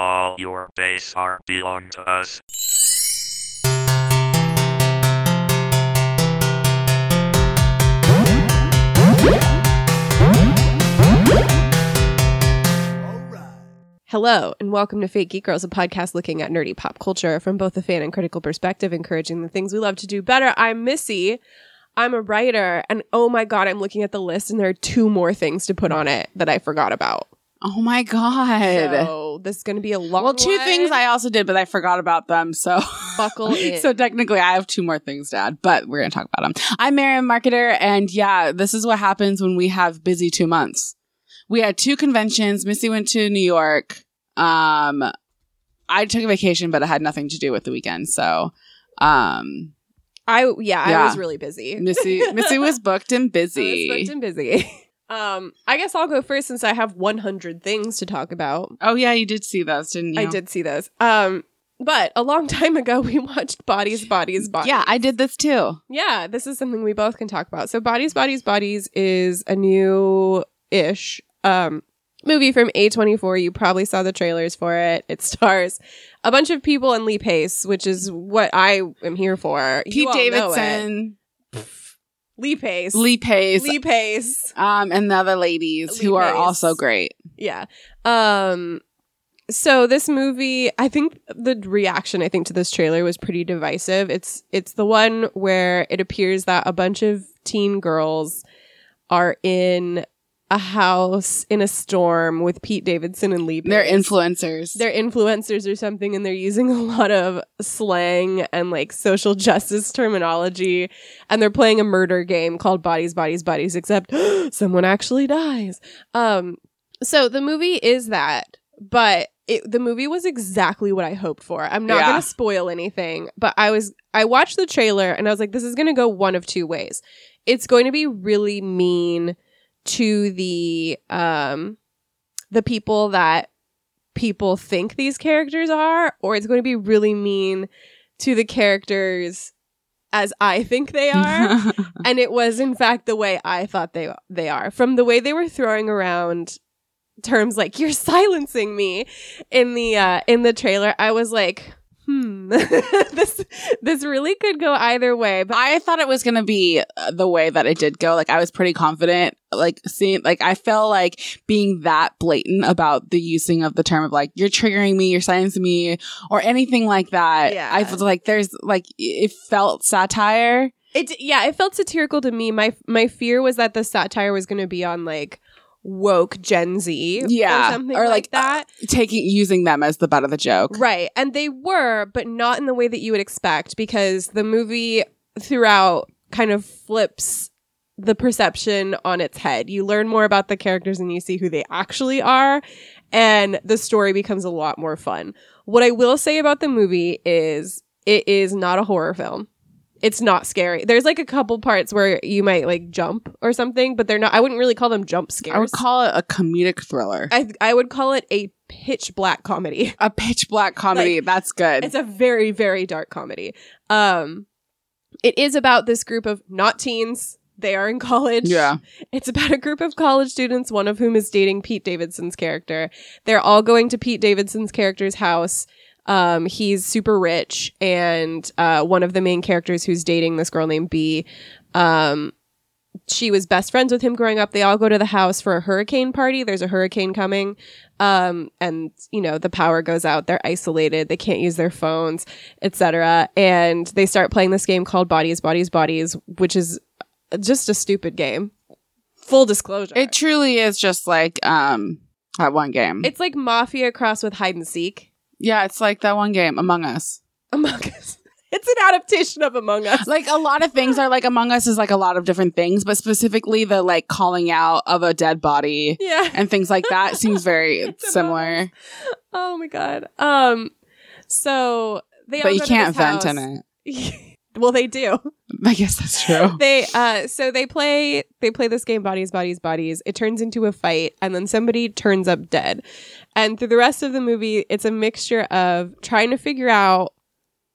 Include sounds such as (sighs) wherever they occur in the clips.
All your base are belong to us. Hello, and welcome to Fake Geek Girls, a podcast looking at nerdy pop culture from both a fan and critical perspective, encouraging the things we love to do better. I'm Missy. I'm a writer, and oh my god, I'm looking at the list, and there are two more things to put on it that I forgot about. Oh my god. So this is going to be a long. well, two one. things I also did, but I forgot about them. So Buckle (laughs) in. so technically, I have two more things to add, but we're gonna talk about them. I'm Miriam Marketer, and yeah, this is what happens when we have busy two months. We had two conventions. Missy went to New York. Um, I took a vacation, but it had nothing to do with the weekend. So, um, I yeah, I was really busy. Missy Missy (laughs) was booked and I was busy. booked and busy. (laughs) Um, I guess I'll go first since I have 100 things to talk about. oh yeah, you did see those, didn't you? I did see those. Um, but a long (laughs) time ago, we watched Bodies, Bodies, Bodies. Yeah, I did this too. Yeah, this is something we both can talk about. So, Bodies, Bodies, Bodies is a new ish um, movie from A24. You probably saw the trailers for it. It stars a bunch of people and Lee Pace, which is what I am here for. Pete all know it. Davidson, Lee Pace, Lee Pace, Lee Pace. um, and the other ladies Lee who are also great. Yeah. Um so this movie, I think the reaction I think to this trailer was pretty divisive. It's it's the one where it appears that a bunch of teen girls are in a house in a storm with Pete Davidson and Lee. They're influencers. They're influencers or something, and they're using a lot of slang and like social justice terminology. And they're playing a murder game called Bodies, Bodies, Bodies, except (gasps) someone actually dies. Um, so the movie is that, but it, the movie was exactly what I hoped for. I'm not Yeah. going to spoil anything, but I was, I watched the trailer and I was like, this is going to go one of two ways. It's going to be really mean to the, um, the people that people think these characters are, or it's going to be really mean to the characters as I think they are. (laughs) and it was in fact the way I thought they they are. From the way they were throwing around terms like "you're silencing me" in the uh, in the trailer, I was like, "Hmm, (laughs) this this really could go either way." But I thought it was going to be uh, the way that it did go. Like I was pretty confident. Like seeing, like I felt like being that blatant about the using of the term of like you're triggering me, you're silencing me, or anything like that. Yeah. I was like, there's like it felt satire. it yeah, it felt satirical to me. My my fear was that the satire was going to be on like woke Gen Z, Yeah, or something or, like, like, uh, that. taking using them as the butt of the joke. Right. And they were, but not in the way that you would expect because the movie throughout kind of flips the perception on its head. You learn more about the characters and you see who they actually are, and the story becomes a lot more fun. What I will say about the movie is it is not a horror film. It's not scary. There's like a couple parts where you might like jump or something, but they're not I wouldn't really call them jump scares. I would call it a comedic thriller, I, I would call it a pitch black comedy. a pitch black comedy. Like, That's good. It's a very, very dark comedy. Um, it is about this group of not teens. They are in college. yeah. It's about a group of college students, one of whom is dating Pete Davidson's character. They're all going to Pete Davidson's character's house. Um, he's super rich, and uh, one of the main characters who's dating this girl named B, um, she was best friends with him growing up. They all go to the house for a hurricane party. There's a hurricane coming. Um, and you know, the power goes out. They're isolated. They can't use their phones, etc. And they start playing this game called Bodies, Bodies, Bodies, which is just a stupid game. Full disclosure. It truly is just like um that one game. it's like Mafia crossed with hide and seek. Yeah, it's like that one game, Among Us. Among Us. (laughs) It's an adaptation of Among Us. Like a lot of things are like Among Us is like a lot of different things, but specifically the like calling out of a dead body Yeah. and things like that seems very (laughs) similar. Oh my god. Um. So they. But you can't vent in it. (laughs) well, they do. I guess that's true. they uh so they play they play this game bodies bodies bodies it turns into a fight and then somebody turns up dead and through the rest of the movie it's a mixture of trying to figure out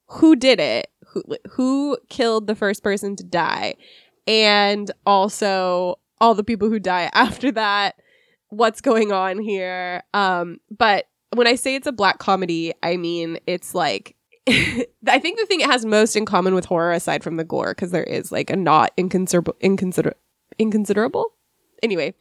who did it who who killed the first person to die and also all the people who die (laughs) after that what's going on here um but when I say it's a black comedy, I mean it's like (laughs) I think the thing it has most in common with horror, aside from the gore, because there is like a not inconsiderable, inconsider- inconsiderable. Anyway,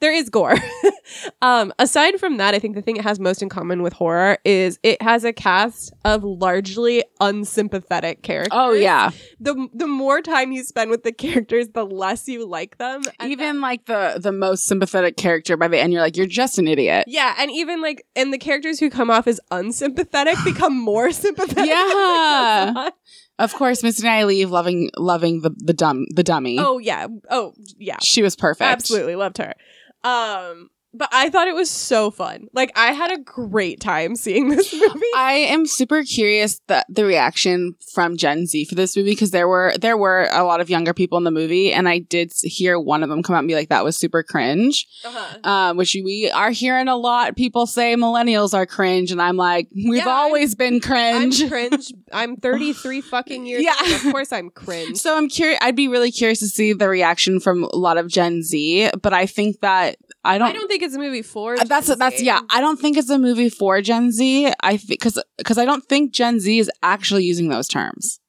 there is gore. (laughs) um, aside from that, I think the thing it has most in common with horror is it has a cast of largely unsympathetic characters. Oh yeah. The the more time you spend with the characters, the less you like them. And Even that- like the the most sympathetic character by the end, you're like, you're just an idiot. yeah, and even like and the characters who come off as unsympathetic (gasps) become more sympathetic. Yeah. (laughs) Of course, Missy and I leave loving loving the the dumb the dummy. Oh yeah. Oh yeah. she was perfect. Absolutely loved her. Um, but I thought it was so fun. Like I had a great time seeing this (laughs) movie. I am super curious that the reaction from Gen Z for this movie because there were there were a lot of younger people in the movie, and I did hear one of them come out and be like, "That was super cringe," uh-huh. um, which we are hearing a lot. People say millennials are cringe, and I'm like, we've Yeah, I'm- always been I'm cringe. (laughs) cringe. I'm 33 fucking years Yeah. old. Of course I'm cringe. So I'm curious. I'd be really curious to see the reaction from a lot of Gen Z, but I think that I don't. I don't think it's a movie for Uh, that's Gen that's yeah. I don't think it's a movie for Gen Z. I think because because I don't think Gen Z is actually using those terms.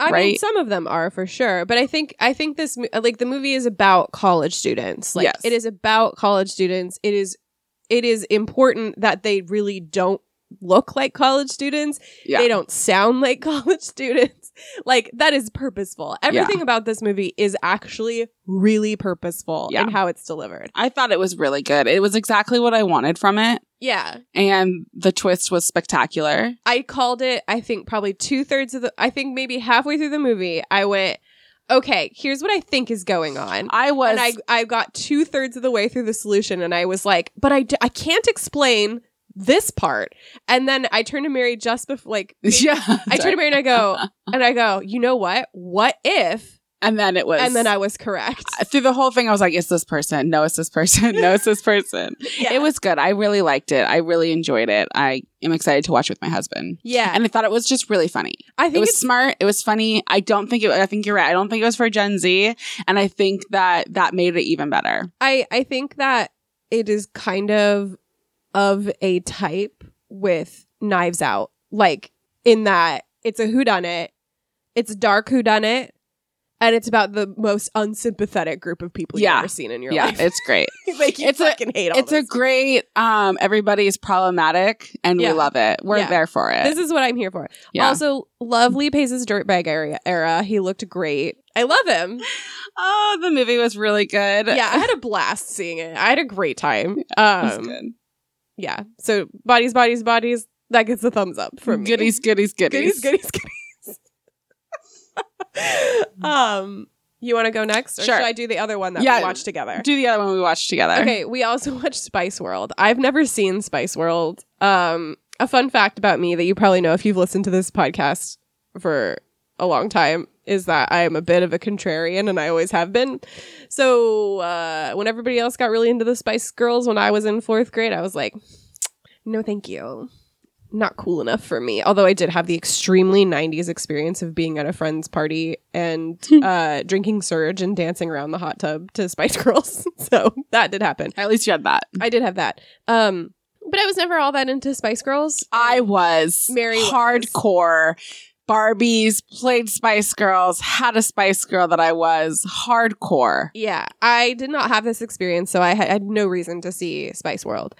I mean, some of them are for sure, but I think I think this like the movie is about college students. Like Yes. it is about college students. It is it is important that they really don't look like college students. Yeah. They don't sound like (laughs) college students. Like that is purposeful. Everything about this movie is actually really purposeful Yeah. in how it's delivered. I thought it was really good. It was exactly what I wanted from it, Yeah. and the twist was spectacular. I called it, I think probably two thirds of the, I think maybe halfway through the movie, I went, okay, here's what I think is going on. I was and I, I got two thirds of the way through the solution and I was like, but I, d- I can't explain this part. And then I turn to Mary just before, like, (laughs) yeah. I turn to Mary and I go, and I go, you know what? What if? (laughs) and then it was, And then I was correct. through the whole thing, I was like, "It's this person? No, it's this person. No, it's this person." (laughs) Yeah. It was good. I really liked it. I really enjoyed it. I am excited to watch with my husband, yeah. and I thought it was just really funny. I think It was it's, smart. It was funny. I don't think it. I think you're right. I don't think it was for Gen Z, and I think that that made it even better. I, I think that it is kind of of a type with Knives Out, like in that it's a whodunit, it's dark whodunit, and it's about the most unsympathetic group of people you've ever seen in your Yeah, life. Yeah, it's great. (laughs) like you it's a- hate all it's a great. Um, everybody's problematic, and Yeah. we love it. We're Yeah. there for it. This is what I'm here for. yeah. Also, lovely Pace's dirtbag era. era. He looked great. I love him. (laughs) oh, the movie was really good. Yeah, I had a (laughs) blast seeing it. I had a great time. Um, good. Yeah. So bodies, bodies, bodies. That gets a thumbs up from me. Goodies, goodies, goodies. goodies, goodies, goodies. (laughs) um, you want to go next, or Sure. should I do the other one that Yeah. we watched together? Do the other one we watched together. Okay, we also (laughs) watched Spice World. I've never seen Spice World. Um, a fun fact about me that you probably know if you've listened to this podcast for a long time is that I am a bit of a contrarian and I always have been. So, uh, when everybody else got really into the Spice Girls when I was in fourth grade, I was like, no, thank you. Not cool enough for me. Although I did have the extremely 90s experience of being at a friend's party and (laughs) uh, drinking Surge and dancing around the hot tub to Spice (laughs) Girls. so that did happen. At least you had that. I did have that. Um, but I was never all that into Spice Girls. I was Mary was. Barbies played Spice Girls, had a Spice Girl that I was hardcore. Yeah, I did not have this experience, so I had, had no reason to see Spice World.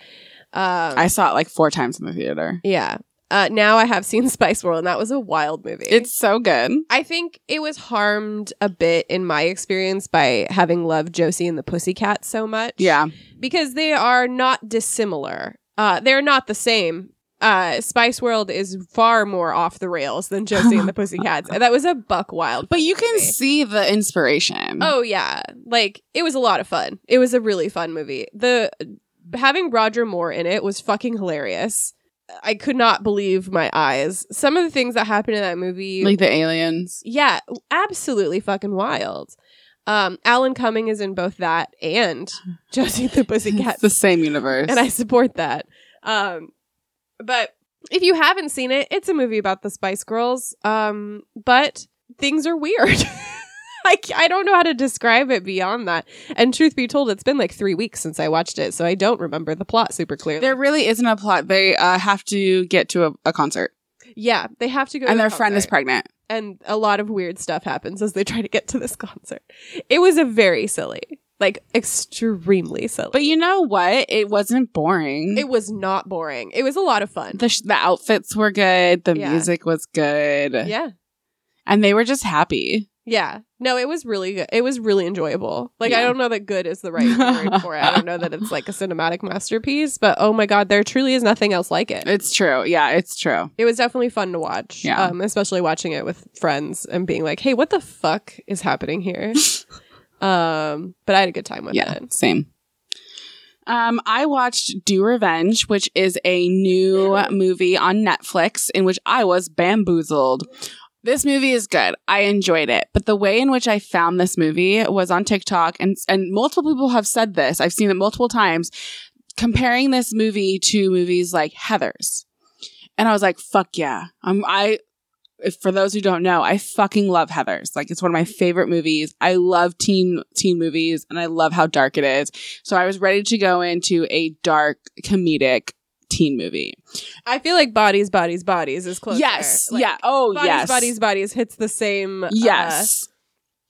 Um, I saw it like four times in the theater. yeah. Uh, now I have (laughs) seen Spice World, and that was a wild movie. It's so good. I think it was harmed a bit in my experience by having loved Josie and the Pussycats so much. Yeah. because they are not dissimilar. Uh, they're not the same. Uh, Spice World is far more off the rails than Josie and the (laughs) Pussycats. That was a buck wild. But you can movie. see the inspiration. Oh yeah, like it was a lot of fun. It was a really fun movie. The having Roger Moore in it was fucking hilarious. I could not believe my eyes. Some of the things that happened in that movie, Like the aliens. yeah, absolutely fucking wild. Um, Alan Cumming is in both that and (laughs) Josie and the It's Pussycats, the same universe. and I support that. Um, but if you haven't seen it, it's a movie about the Spice Girls. Um, but things are weird. (laughs) I, I don't know how to describe it beyond that. And truth be told, it's been like three weeks since I watched it, so I don't remember the plot super clearly. There really isn't a plot. They uh, have to get to a, a concert, yeah, they have to go, and the their friend is pregnant. and a lot of weird stuff happens as they try to get to this (laughs) concert. It was a very silly, like extremely silly. But you know what? It wasn't boring. it was not boring. It was a lot of fun. the sh- the outfits were good. The Yeah. music was good. yeah. and they were just happy. Yeah. No, it was really good. It was really enjoyable. Like I don't know that good is the right word for it. I don't know that it's like a cinematic masterpiece, but oh my god, there truly is nothing else like it. It's true. Yeah, it's true. It was definitely fun to watch. Yeah. Um, especially watching it with friends and being like, "Hey, what the fuck is happening here?" (laughs) um, but I had a good time with it. Yeah, it. same. Um, I watched Do Revenge, which is a new movie on Netflix in which I was bamboozled. This movie is good. I enjoyed it. But the way in which I found this movie was on TikTok and and multiple people have said this. I've seen it multiple times comparing this movie to movies like Heathers. And I was like, fuck yeah. I'm I if for those who don't know, I fucking love Heathers. Like it's one of my favorite movies. I love teen teen movies and I love how dark it is. So I was ready to go into a dark comedic teen movie. I feel like Bodies, Bodies, Bodies is close. yes. Like, yeah. Oh Bodies, yes. Bodies, Bodies hits the same. uh, Yes.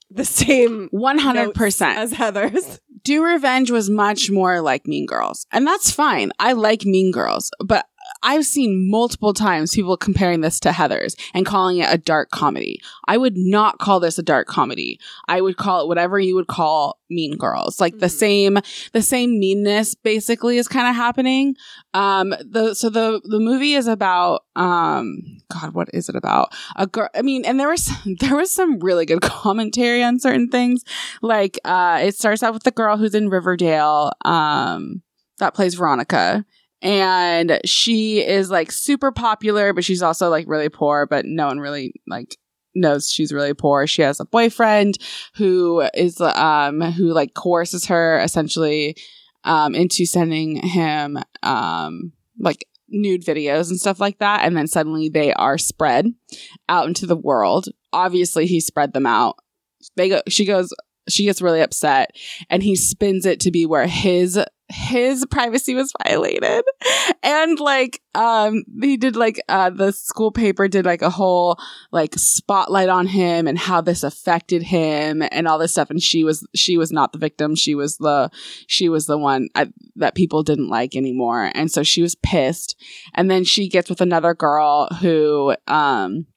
the same. One hundred notes percent. as Heather's. Do Revenge was much more like Mean Girls. And that's fine. I like Mean Girls, but I've seen multiple times people comparing this to Heather's and calling it a dark comedy. I would not call this a dark comedy. I would call it whatever you would call Mean Girls. Like the Mhm. same the same meanness basically is kind of happening. Um the so the the movie is about um god what is it about? A girl I mean and there was (laughs) there was some really good (laughs) commentary on certain things like uh it starts out with the girl who's in Riverdale um that plays Veronica and she is like super popular but she's also like really poor but no one really like knows she's really poor. She has a boyfriend who is um who like coerces her essentially um into sending him um like nude videos and stuff like that. And then suddenly they are spread out into the world. Obviously he spread them out. They go she goes she gets really upset and he spins it to be where his his privacy was violated. And like um he did like uh the school paper did like a whole like spotlight on him and how this affected him and all this stuff. And she was she was not the victim. She was the she was the one uh, that people didn't like anymore. And so she was pissed. And then she gets with another girl who um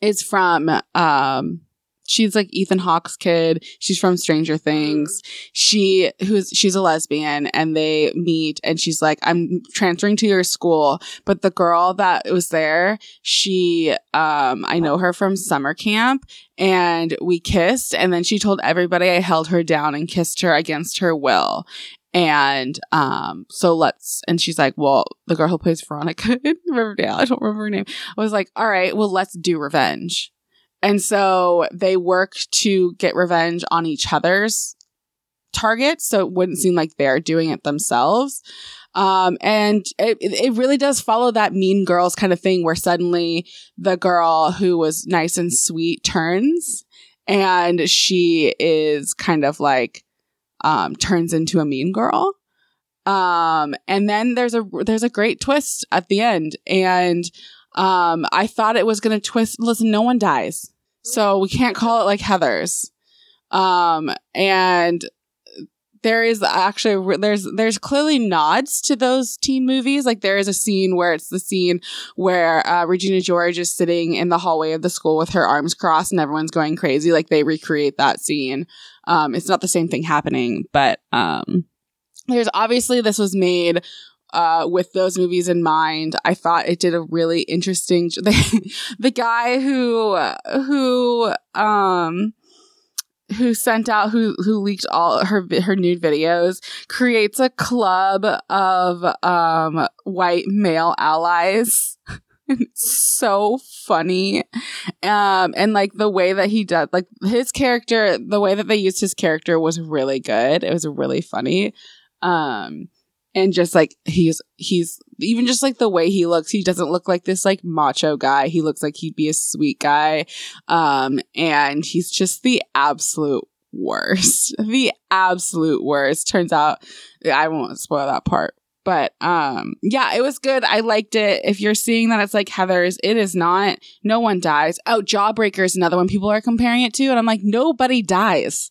is from um she's like Ethan Hawke's kid. She's from Stranger Things. She who's she's a lesbian and they meet and she's like, I'm transferring to your school. But the girl that was there, she um I know her from summer camp and we kissed and then she told everybody I held her down and kissed her against her will. And um, so let's and she's like, Well, the girl who plays Veronica in (laughs) Riverdale, I don't remember her name. I was like, All right, well, let's do revenge. And so they work to get revenge on each other's targets. So it wouldn't seem like they're doing it themselves. Um, and it, it really does follow that mean girls kind of thing where suddenly the girl who was nice and sweet turns and she is kind of like, um, turns into a mean girl. Um, and then there's a, there's a great twist at the end. And, um, I thought it was going to twist. Listen, no one dies. So we can't call it like Heather's. Um, and there is actually there's there's clearly nods to those teen movies. Like there is a scene where it's the scene where uh, Regina George is sitting in the hallway of the school with her arms crossed and everyone's going crazy. Like they recreate that scene. Um, it's not the same thing happening, but um, there's obviously this was made uh, with those movies in mind, I thought it did a really interesting. (laughs) The, the guy who who um who sent out who who leaked all her her nude videos creates a club of um white male allies. (laughs) it's so funny um and like the way that he does like his character the way that they used his character was really good it was really funny um and just like he's he's even just like the way he looks he doesn't look like this like macho guy. He looks like he'd be a sweet guy. Um and he's just the absolute worst. (laughs) The absolute worst. Turns out i won't spoil that part but um yeah it was good. I liked it. If you're seeing that it's like heather's it is not. No one dies. Oh jawbreaker is another one people are comparing it to and i'm like nobody dies.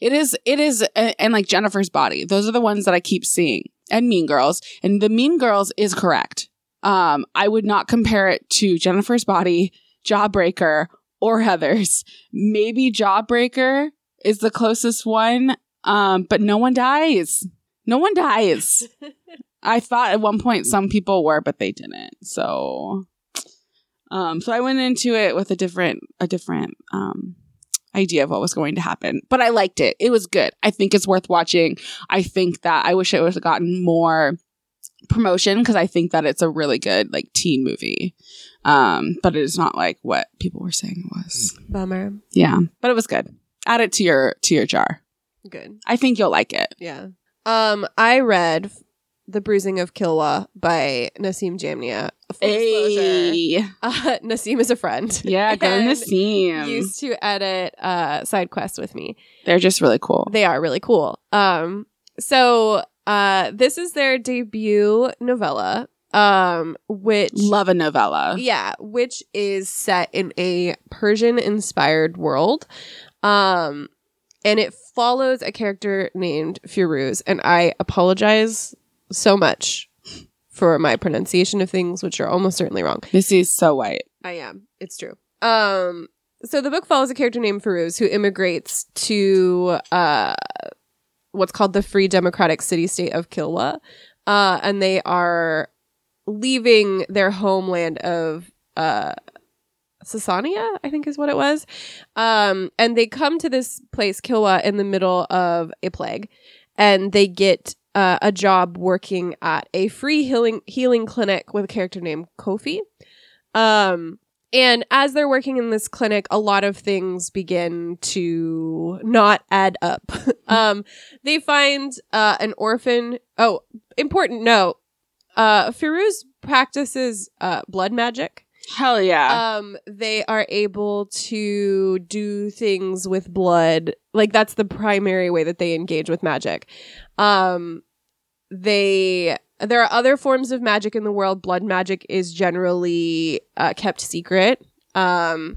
It is it is and, and like jennifer's body. Those are the ones that i keep seeing and mean girls and the mean girls is correct. Um i would not compare it to jennifer's body jawbreaker or heather's. Maybe jawbreaker is the closest one um but no one dies. No one dies. (laughs) I thought at one point some people were, but they didn't. So, um, so I went into it with a different, a different, um, idea of what was going to happen. But I liked it. It was good. I think it's worth watching. I think that I wish it would have gotten more promotion because I think that it's a really good like teen movie. Um, but it is not like what people were saying it was. Bummer. Yeah, but it was good. Add it to your to your jar. Good. I think you'll like it. Yeah. Um, I read The Bruising of Qilwa by Naseem Jamnia. Full Hey. uh, (laughs) Naseem is a friend. Yeah, go Naseem. Used to edit uh, side quests with me. They're just really cool. They are really cool. Um, so uh, this is their debut novella, um, which Love a novella. yeah, which is set in a Persian-inspired world, um, and it follows a character named Firuz. And I apologize so much for my pronunciation of things, which are almost certainly wrong. Missy's so white. I am. It's true. Um, so the book follows a character named Firuz who immigrates to uh, what's called the Free Democratic City State of Qilwa, uh, and they are leaving their homeland of uh, Sasania, I think is what it was. Um, and they come to this place, Qilwa, in the middle of a plague, and they get uh, a job working at a free healing healing clinic with a character named Kofi. Um, and as they're working in this clinic, a lot of things begin to not add up. (laughs) um, they find uh, an orphan. Oh, important note: uh, Firuz practices uh, blood magic. Hell yeah. Um, they are able to do things with blood. Like that's the primary way that they engage with magic. Um, they there are other forms of magic in the world. Blood magic is generally uh, kept secret. Um,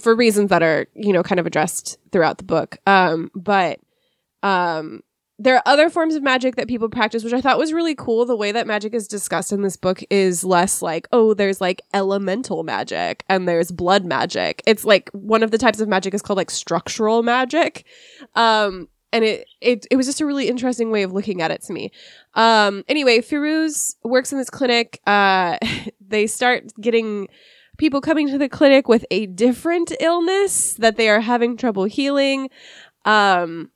for reasons that are you know kind of addressed throughout the book. Um, but um, there are other forms of magic that people practice, which I thought was really cool. The way that magic is discussed in this book is less like, oh, there's like elemental magic and there's blood magic. It's like one of the types of magic is called like structural magic. Um, and it, it it was just a really interesting way of looking at it to me. Um, anyway, Firuz works in this clinic. Uh, (laughs) they start getting people coming to the clinic with a different illness that they are having trouble healing. Um,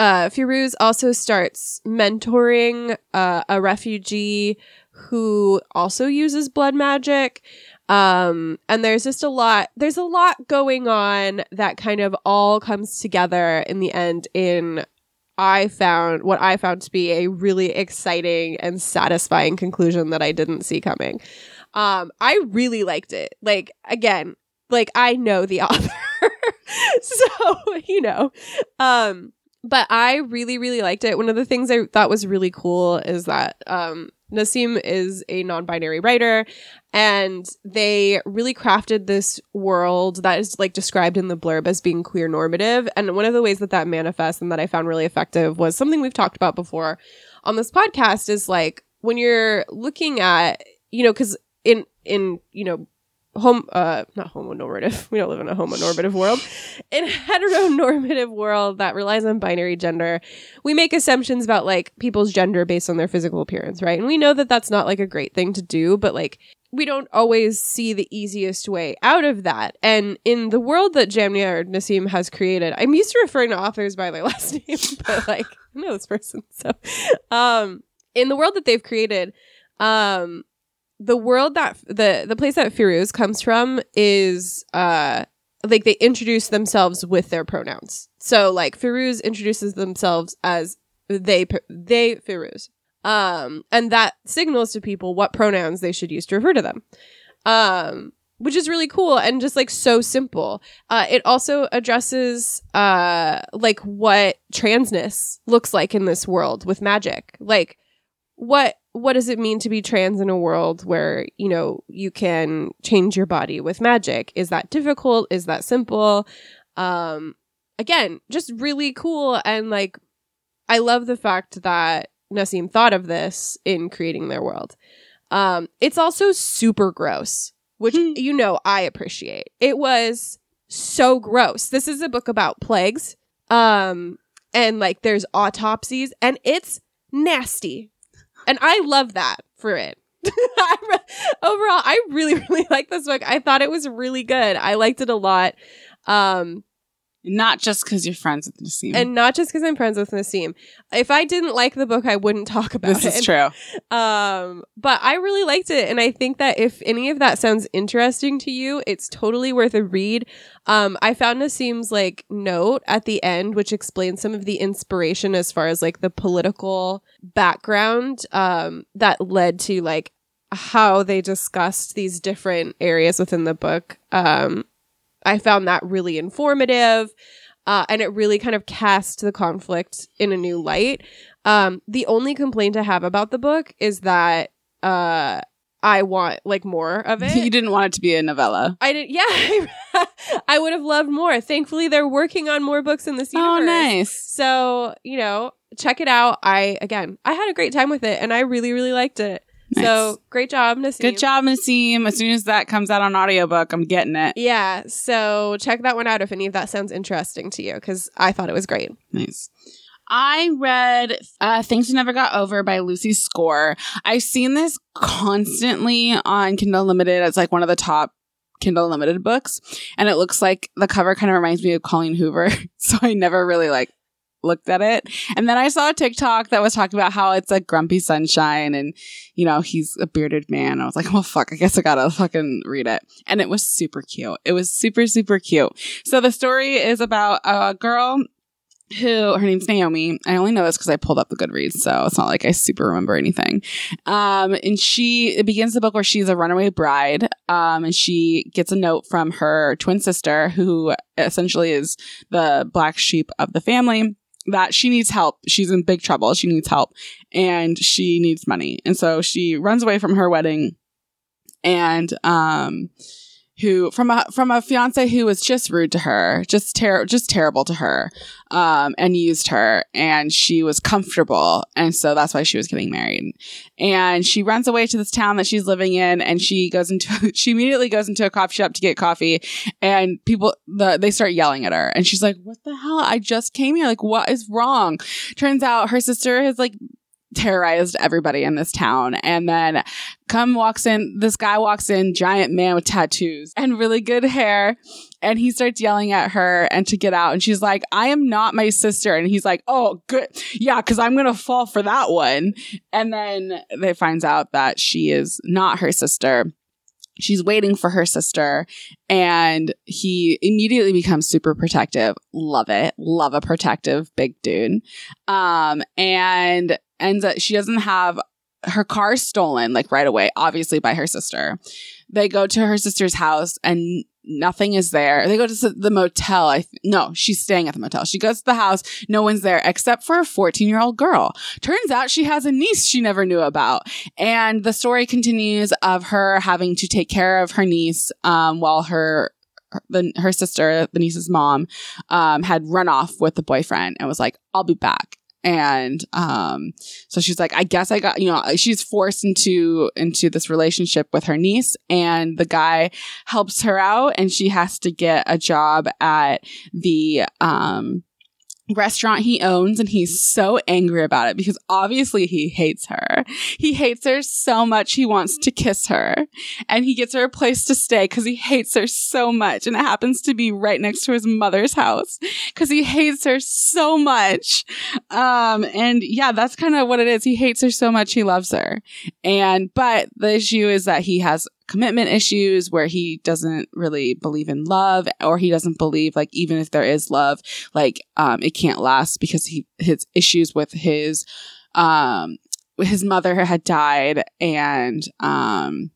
uh, Firuz also starts mentoring uh, a refugee who also uses blood magic. Um, and there's just a lot, there's a lot going on that kind of all comes together in the end in I found what I found to be a really exciting and satisfying conclusion that I didn't see coming. Um, I really liked it. Like, again, like I know the (laughs) author. so, you know, um, but I really, really liked it. One of the things I thought was really cool is that um, Naseem is a non binary writer, and they really crafted this world that is like described in the blurb as being queer normative. And one of the ways that that manifests and that I found really effective was something we've talked about before on this podcast is like when you're looking at, you know, because in, in, you know, home uh not homonormative. (laughs) We don't live in a homonormative world. In a heteronormative world that relies on binary gender we make assumptions about like people's gender based on their physical appearance right? And we know that that's not like a great thing to do but like we don't always see the easiest way out of that. And in the world that jamnia or naseem has created i'm used to referring to authors by their (laughs) last name but like i know this person so um in the world that they've created um the world that the the place that Firuz comes from is uh like they introduce themselves with their pronouns. So like Firuz introduces themselves as they they Firuz. Um, and that signals to people what pronouns they should use to refer to them. Um, which is really cool and just like so simple. Uh, it also addresses uh, like what transness looks like in this world with magic. Like what what does it mean to be trans in a world where you know you can change your body with magic? Is that difficult? Is that simple? Um, again, just really cool and like I love the fact that Naseem thought of this in creating their world. Um, it's also super gross which you know I appreciate. It was so gross. This is a book about plagues. Um and like there's autopsies and it's nasty. And I love that for it. (laughs) Overall, I really (laughs) really like this book. I thought it was really good. I liked it a lot. Um not just because you're friends with Naseem. And not just because I'm friends with Naseem. If I didn't like the book, I wouldn't talk about this it. This is true. (laughs) Um, but I really liked it. And I think that if any of that sounds interesting to you, it's totally worth a read. Um, I found Naseem's like note at the end, which explains some of the inspiration as far as like the political background um, that led to like how they discussed these different areas within the book. Um, I found that really informative. Uh, and it really kind of cast the conflict in a new light. Um, the only complaint I have about the book is that uh, I want like more of (laughs) it. you didn't want it to be a novella. I did. Yeah, (laughs) I would have loved more. Thankfully, they're working on more books in this universe. Oh, nice. So you know, check it out. I again, I had a great time with it, and I really, really liked it. Nice. So great job, Naseem. Good job, Naseem. As soon as that comes out on audiobook, I'm getting it. Yeah. So check that one out if any of that sounds interesting to you, because I thought it was great. Nice. I read uh, Things You Never Got Over by Lucy Score. I've seen this constantly on Kindle Unlimited as like one of the top Kindle Unlimited books. And it looks like the cover kind of reminds me of Colleen Hoover. (laughs) so I never really like looked at it. And then I saw a TikTok that was talking about how it's like grumpy sunshine and, you know, he's a bearded man. I was like, well, fuck, I guess I gotta fucking read it. And it was super cute. It was super, super cute. So the story is about a girl who her name's Naomi. I only know this because I pulled up the Goodreads, so it's not like I super remember anything. Um, and she it begins the book where she's a runaway bride, um, and she gets a note from her twin sister, who essentially is the black sheep of the family. That she needs help. She's in big trouble. She needs help and she needs money. And so she runs away from her wedding and, um, who from a from a fiance who was just rude to her, just ter- just terrible to her, um, and used her, and she was comfortable, and so that's why she was getting married. And she runs away to this town that she's living in, and she goes into (laughs) she immediately goes into a coffee shop to get coffee, and people the they start yelling at her, and she's like, "What the hell? I just came here. Like, what is wrong?" Turns out her sister has like terrorized everybody in this town. And then come walks in, this guy walks in, giant man with tattoos and really good hair. And he starts yelling at her and to get out. And she's like, I am not my sister. And he's like, Oh, good. Yeah, because I'm going to fall for that one. And then they finds out that she is not her sister she's waiting for her sister and he immediately becomes super protective love it love a protective big dude um and ends up she doesn't have her car stolen like right away obviously by her sister. They go to her sister's house and nothing is there. They go to the motel i th- no she's staying at the motel. She goes to the house no one's there except for a 14 year old girl. Turns out she has a niece she never knew about. And the story continues of her having to take care of her niece um, while her the, her sister, the niece's mom, um, had run off with the boyfriend and was like, I'll be back and um so she's like i guess i got you know she's forced into into this relationship with her niece and the guy helps her out and she has to get a job at the um restaurant he owns and he's so angry about it because obviously he hates her. He hates her so much he wants to kiss her and he gets her a place to stay because he hates her so much and it happens to be right next to his mother's house because he hates her so much. Um and yeah, that's kind of what it is. He hates her so much he loves her. And but the issue is that he has commitment issues where he doesn't really believe in love or he doesn't believe like even if there is love like um it can't last because he his issues with his um his mother had died and um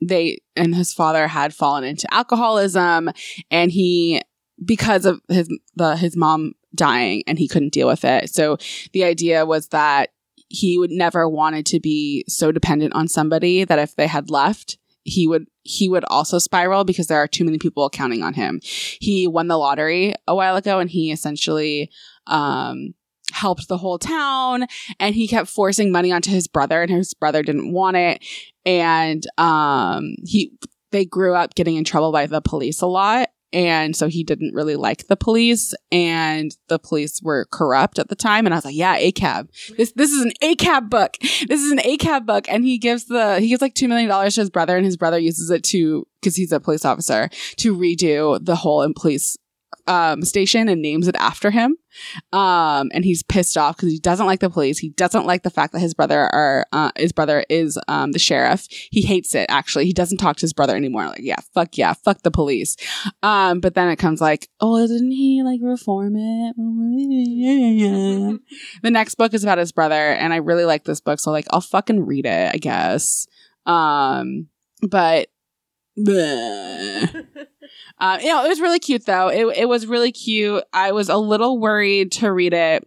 they and his father had fallen into alcoholism and he because of his the his mom dying and he couldn't deal with it. So the idea was that he would never wanted to be so dependent on somebody that if they had left, he would he would also spiral because there are too many people counting on him. He won the lottery a while ago and he essentially um helped the whole town and he kept forcing money onto his brother and his brother didn't want it and um he they grew up getting in trouble by the police a lot and so he didn't really like the police and the police were corrupt at the time. And i was like yeah acab this this is an acab book. This is an acab book. And he gives the he gives like two million dollars to his brother and his brother uses it to because he's a police officer to redo the whole police um, station and names it after him. Um, and he's pissed off because he doesn't like the police. He doesn't like the fact that his brother are uh, his brother is um, the sheriff. He hates it. Actually, he doesn't talk to his brother anymore. Like, yeah, fuck yeah, fuck the police. Um, but then it comes like, oh, didn't he like reform it? (laughs) the next book is about his brother, and I really like this book, so like I'll fucking read it. I guess. Um, but. (laughs) Uh, you know, it was really cute though. It it was really cute. I was a little worried to read it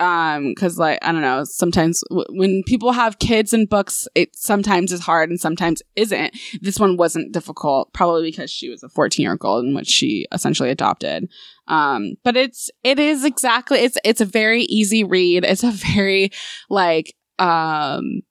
um because like i don't know sometimes w- when people have kids and books it sometimes is hard and sometimes isn't this one wasn't difficult probably because she was a 14 year old in which she essentially adopted um but it's it is exactly it's it's a very easy read it's a very like um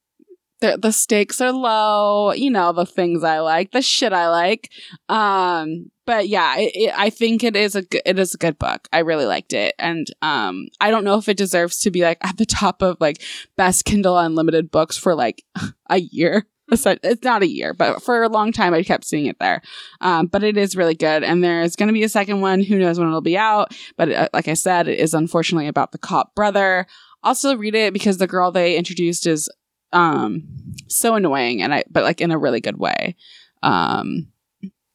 the, the stakes are low, you know, the things I like, the shit I like. Um, but yeah, it, it, I think it is a good, it is a good book. I really liked it. And, um, I don't know if it deserves to be like at the top of like best Kindle unlimited books for like (laughs) a year. (laughs) It's not a year, but for a long time, I kept seeing it there. Um, but it is really good. And there's going to be a second one. Who knows when it'll be out? But uh, like I said, it is unfortunately about the cop brother. Also read it because the girl they introduced is um so annoying and I but like in a really good way. Um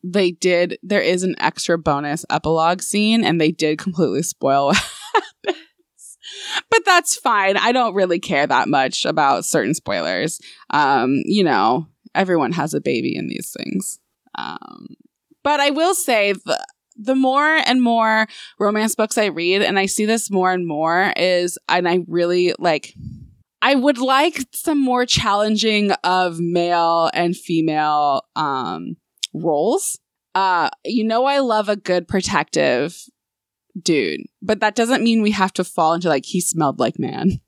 they did there is an extra bonus epilogue scene and they did completely spoil. (laughs) But that's fine. I don't really care that much about certain spoilers. Um, you know, everyone has a baby in these things. Um, but I will say the the more and more romance books I read, and I see this more and more, is and I really like I would like some more challenging of male and female um, roles. Uh, you know, I love a good protective dude, but that doesn't mean we have to fall into like he smelled like man.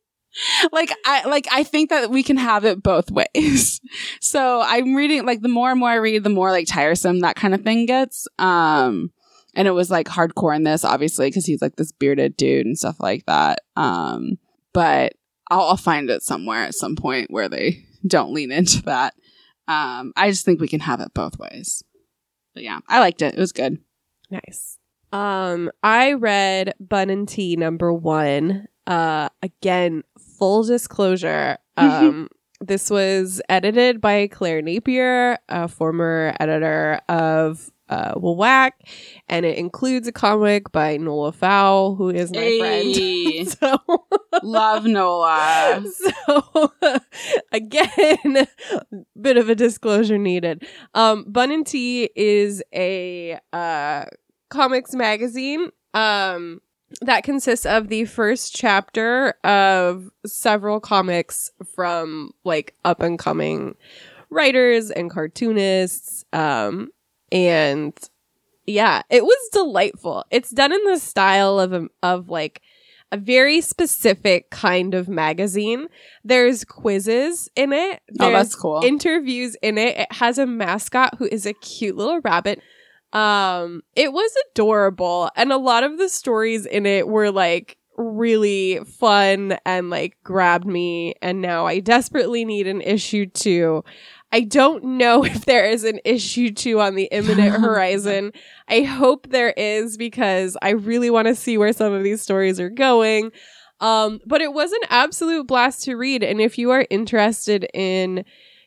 (laughs) like I like I think that we can have it both ways. (laughs) so I'm reading like the more and more I read, the more like tiresome that kind of thing gets. Um, and it was like hardcore in this, obviously, because he's like this bearded dude and stuff like that. Um, but I'll, I'll find it somewhere at some point where they don't lean into that. Um, I just think we can have it both ways. But yeah, I liked it. It was good. Nice. Um, I read Bun and Tea number one. Uh, again, full disclosure. (laughs) Um, this was edited by Claire Napier, a former editor of uh, WWAC, and it includes a comic by Nola Fowl, who is my Hey. friend. (laughs) so Love Nola. (laughs) so (laughs) again, bit of a disclosure needed. Um, Bun and Tea is a uh, comics magazine. Um, that consists of the first chapter of several comics from like up and coming writers and cartoonists. Um, and yeah, it was delightful. It's done in the style of a, of like a very specific kind of magazine. There's quizzes in it. Oh, that's cool. Interviews in it. It has a mascot who is a cute little rabbit. Um, it was adorable, and a lot of the stories in it were like really fun and like grabbed me. And now I desperately need an issue two. I don't know (laughs) if there is an issue two on the imminent (laughs) horizon. I hope there is because I really want to see where some of these stories are going. Um, but it was an absolute blast to read. And if you are interested in,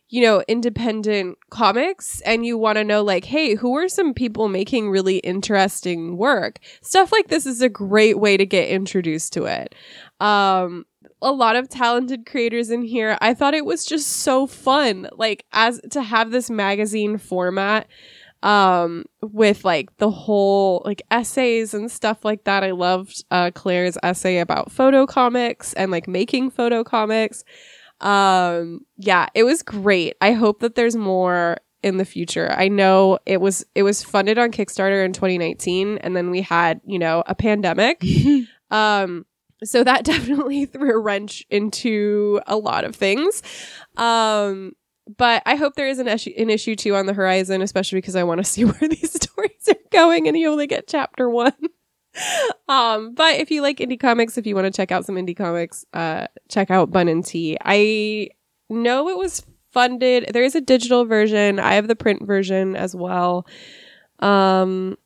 you know, independent comics and you want to know, like, hey, who are some people making really interesting work? Stuff like this is a great way to get introduced to it. Um, a lot of talented creators in here. I thought it was just so fun, like as to have this magazine format um with like the whole like essays and stuff like that. I loved uh Claire's essay about photo comics and like making photo comics. Um yeah, it was great. I hope that there's more in the future. I know it was it was funded on Kickstarter in 2019 and then we had, you know, a pandemic. (laughs) um so that (laughs) definitely threw a wrench into a lot of things. Um but I hope there is an issue, an issue two on the horizon, especially because I want to (laughs) see where these stories are going, and you only get chapter one. (laughs) um, but if you like indie comics, if you want to check out some indie comics, uh, check out Bun and Tea. I know it was funded. There is a digital version. I have the print version as well. Um,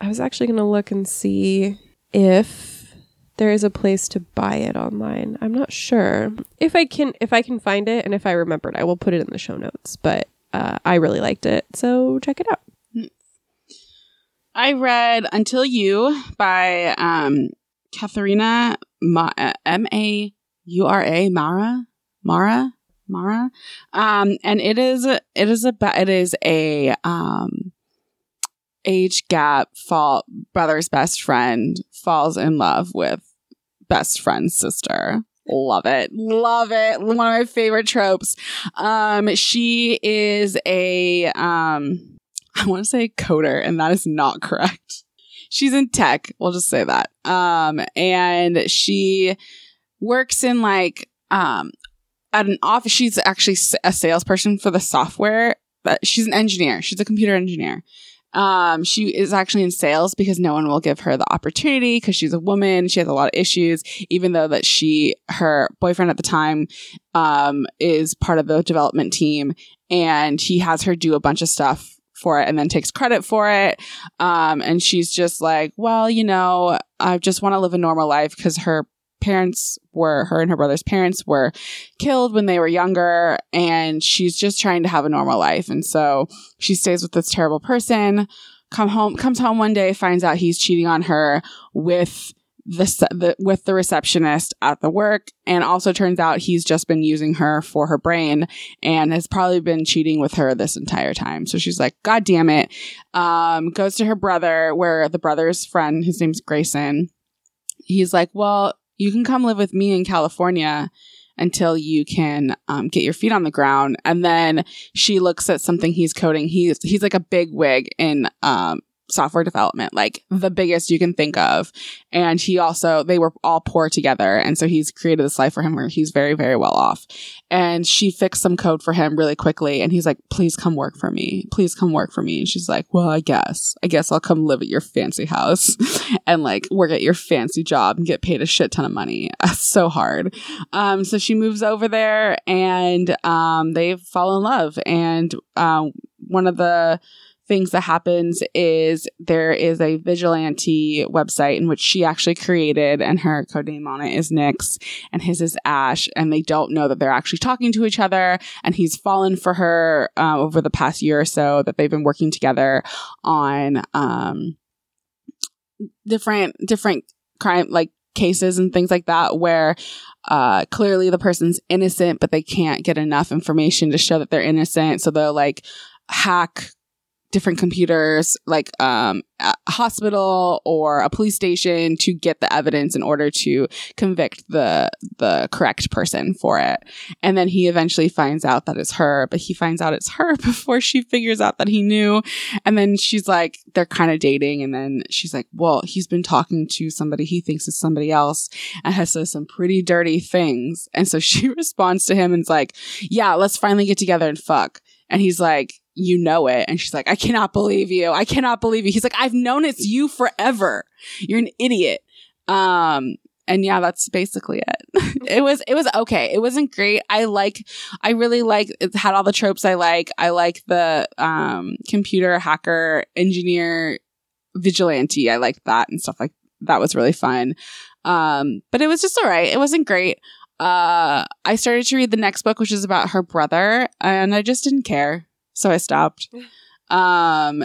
I was actually gonna look and see if there is a place to buy it online. I'm not sure if I can if I can find it and if I remembered, I will put it in the show notes. But uh, I really liked it, so check it out. I read Until You by um, Katharina uh, M A U R A Mara Mara Mara, um, and it is it is a it is a um, age gap fall brother's best friend falls in love with best friend's sister. Love it. Love it. One of my favorite tropes. Um, she is a, um, I want to say coder, and that is not (laughs) correct. She's in tech. We'll just say that. Um, and she works in like, um, at an office. She's actually a salesperson for the software, but she's an engineer. She's a computer engineer. Um, she is actually in sales because no one will give her the opportunity because she's a woman. She has a lot of issues, even though that she, her boyfriend at the time, um, is part of the development team and he has her do a bunch of stuff for it and then takes credit for it. Um, and she's just like, well, you know, I just want to live a normal life because her parents were her and her brother's parents were killed when they were younger and she's just trying to have a normal life and so she stays with this terrible person come home comes home one day finds out he's cheating on her with the, the with the receptionist at the work and also turns out he's just been using her for her brain and has probably been cheating with her this entire time so she's like god damn it um goes to her brother where the brother's friend his name's grayson he's like well you can come live with me in California until you can um, get your feet on the ground. And then she looks at something he's coding. He's he's like a big wig in um, software development, like the biggest you can think of. And he also, they were all poor together. And so he's created this life for him where he's very, very well off. And she fixed some code for him really quickly. And he's like, please come work for me. Please come work for me. And she's like, well, I guess, I guess I'll come live at your fancy house (laughs) and like work at your fancy job and get paid a shit ton of money. (laughs) That's so hard. Um, so she moves over there and, um, they fall in love. And, um, one of the, things that happens is there is a vigilante website in which she actually created and her code name on it is Nix and his is Ash and they don't know that they're actually talking to each other and he's fallen for her uh, over the past year or so that they've been working together on um, different different crime like cases and things like that where uh, clearly the person's innocent but they can't get enough information to show that they're innocent. So they'll like hack different computers like um, a hospital or a police station to get the evidence in order to convict the the correct person for it. And then he eventually finds out that it's her but he finds out it's her (laughs) before she figures out that he knew. And then she's like they're kind of dating. And then she's like well he's been talking to somebody he thinks is somebody else and has said some pretty dirty things. And so (laughs) she responds to him and is like yeah let's finally get together and fuck. And he's like you know it. And she's like, I cannot believe you. I cannot believe you. He's like, I've known it's you forever. You're an idiot. Um, and yeah, that's basically it. (laughs) it was, it was okay. It wasn't great. I like, I really like, it had all the tropes I like. I like the, um, computer hacker engineer vigilante. I like that and stuff like that was really fun. Um, but it was just all right. It wasn't great. Uh, I started to read the next book, which is about her brother, and I just didn't care so I stopped. (laughs) Um,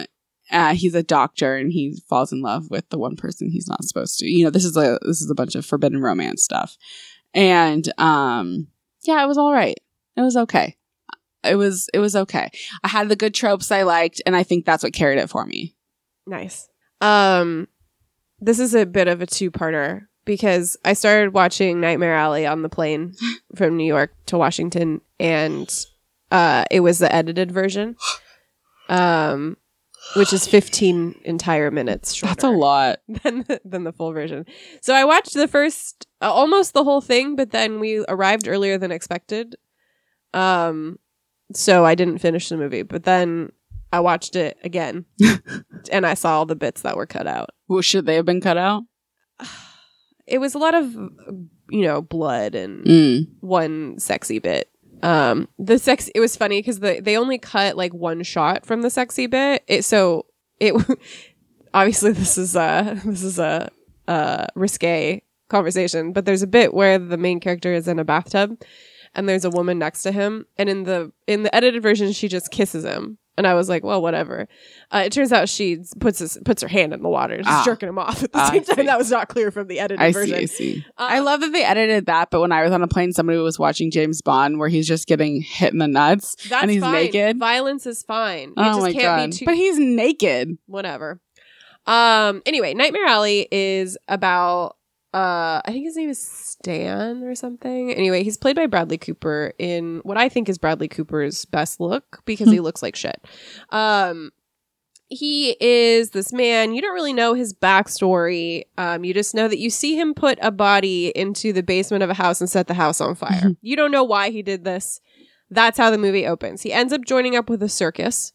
uh, he's a doctor and he falls in love with the one person he's not supposed to. You know, this is a this is a bunch of forbidden romance stuff. And um yeah, it was all right. It was okay. It was it was okay. I had the good tropes I liked and I think that's what carried it for me. Nice. Um, this is a bit of a two-parter because I started watching Nightmare Alley on the plane (laughs) from New York to Washington, and uh, it was the edited version, um, which is 15 entire minutes shorter That's a lot. (laughs) than the, than the full version. So I watched the first, uh, almost the whole thing, but then we arrived earlier than expected. Um, so I didn't finish the movie, but then I watched it again, (laughs) and I saw all the bits that were cut out. Well, should they have been cut out? (sighs) It was a lot of, you know, blood and Mm. one sexy bit. Um, the sex. It was funny because the they only cut like one shot from the sexy bit. It so it (laughs) obviously this is a (laughs) this is a uh risque conversation, but there's a bit where the main character is in a bathtub, and there's a woman next to him, and in the in the edited version she just kisses him. And I was like, well, whatever. Uh, it turns out she puts his, puts her hand in the water, just Ah. jerking him off at the Ah, same time. That was not clear from the edited I version. see, I see. Uh, I love that they edited that, but when I was on a plane, somebody was watching James Bond where he's just getting hit in the nuts. That's and he's fine. naked. Violence is fine. It oh just my can't god! be too But he's naked. whatever. Um anyway, Nightmare Alley is about uh I think his name is Stan or something. Anyway, he's played by Bradley Cooper in what I think is Bradley Cooper's best look because he looks like shit. Um he is this man. You don't really know his backstory. Um, you just know that you see him put a body into the basement of a house and set the house on fire. you don't know why he did this. That's how the movie opens. He ends up joining up with a circus,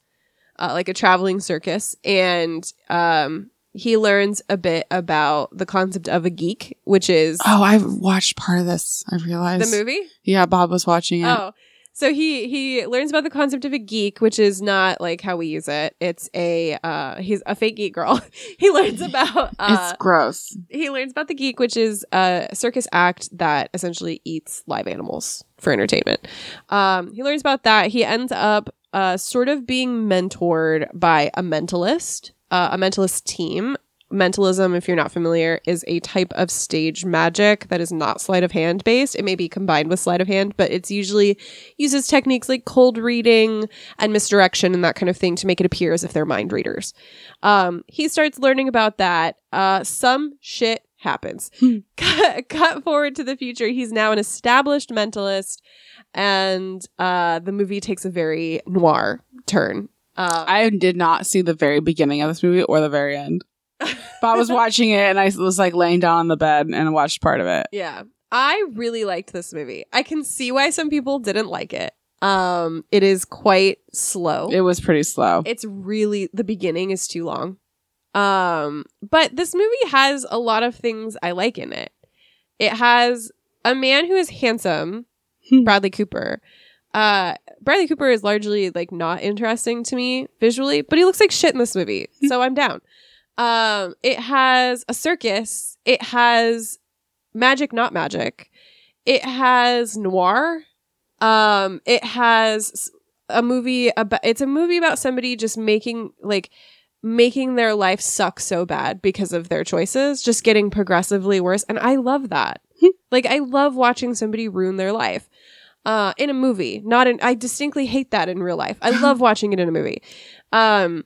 uh, like a traveling circus, and um, he learns a bit about the concept of a geek, which is Oh, I've watched part of this. I realized the movie. Yeah, Bob was watching it. Oh, so he he learns about the concept of a geek, which is not like how we use it. It's a uh, he's a fake geek girl. (laughs) he learns about (laughs) uh, it's gross. he learns about the geek, which is a circus act that essentially eats live animals for entertainment. Um, he learns about that. He ends up uh, sort of being mentored by a mentalist, uh, a mentalist team. Mentalism, if you're not familiar, is a type of stage magic that is not sleight of hand based. It may be combined with sleight of hand, but it's usually uses techniques like cold reading and misdirection and that kind of thing to make it appear as if they're mind readers. Um, he starts learning about that. Uh, some shit happens. (laughs) cut, cut forward to the future. He's now an established mentalist, and uh, the movie takes a very noir turn. Uh, I did not see the very beginning of this movie or the very end. But I was (laughs) watching it and I was like laying down on the bed and watched part of it. yeah, I really liked this movie. I can see why some people didn't like it. Um, it is quite slow. It was pretty slow. it's really the beginning is too long. Um, but this movie has a lot of things I like in it. It has a man who is handsome, Hmm. Bradley Cooper. Uh, Bradley Cooper is largely like not interesting to me visually, but he looks like shit in this movie, (laughs) so I'm down. Um, it has a circus. It has magic, not magic. It has noir. Um, it has a movie about. It's a movie about somebody just making like making their life suck so bad because of their choices, just getting progressively worse. And I love that. (laughs) like I love watching somebody ruin their life. Uh, in a movie, not in. I distinctly hate that in real life. I love watching it in a movie. Um,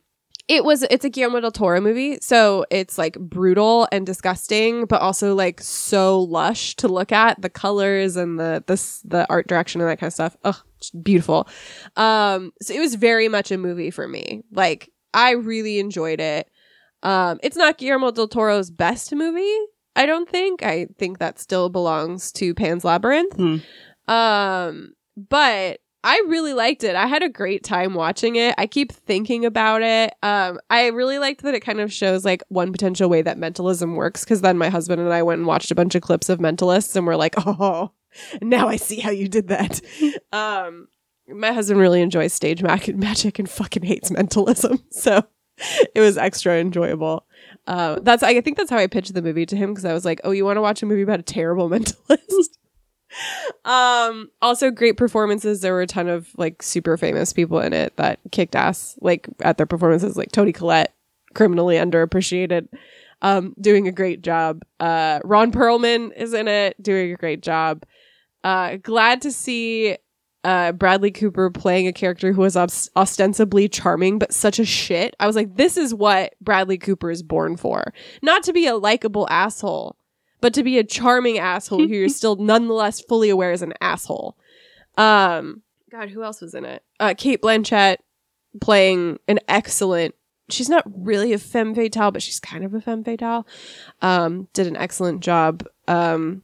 it was. It's a Guillermo del Toro movie, so it's like brutal and disgusting, but also like so lush to look at. The colors and the the s- the art direction and that kind of stuff. Ugh, beautiful. Um, so it was very much a movie for me. Like I really enjoyed it. Um, it's not Guillermo del Toro's best movie. I don't think. I think that still belongs to Pan's Labyrinth. Hmm. Um, but I really liked it. I had a great time watching it. I keep thinking about it. Um, I really liked that it kind of shows like one potential way that mentalism works. Because then my husband and I went and watched a bunch of clips of mentalists, and we're like, (laughs) oh, now I see how you did that. (laughs) um, my husband really enjoys stage mag- (laughs) magic and fucking hates mentalism, so it was extra enjoyable. Uh, that's I think that's how I pitched the movie to him because I was like, oh, you want to watch a movie about a terrible mentalist? Um also great performances there were a ton of like super famous people in it that kicked ass like at their performances like toni collette criminally underappreciated um, doing a great job. Uh, Ron Perlman is in it, doing a great job. Uh, glad to see uh, Bradley Cooper playing a character who was os- ostensibly charming, but such a shit. I was like, this is what Bradley Cooper is born for. Not to be a likable asshole, but to be a charming asshole who you're (laughs) still nonetheless fully aware is an asshole. Um, God, who else was in it? Uh, Cate Blanchett playing an excellent. She's not really a femme fatale, but she's kind of a femme fatale. Um, did an excellent job. Um,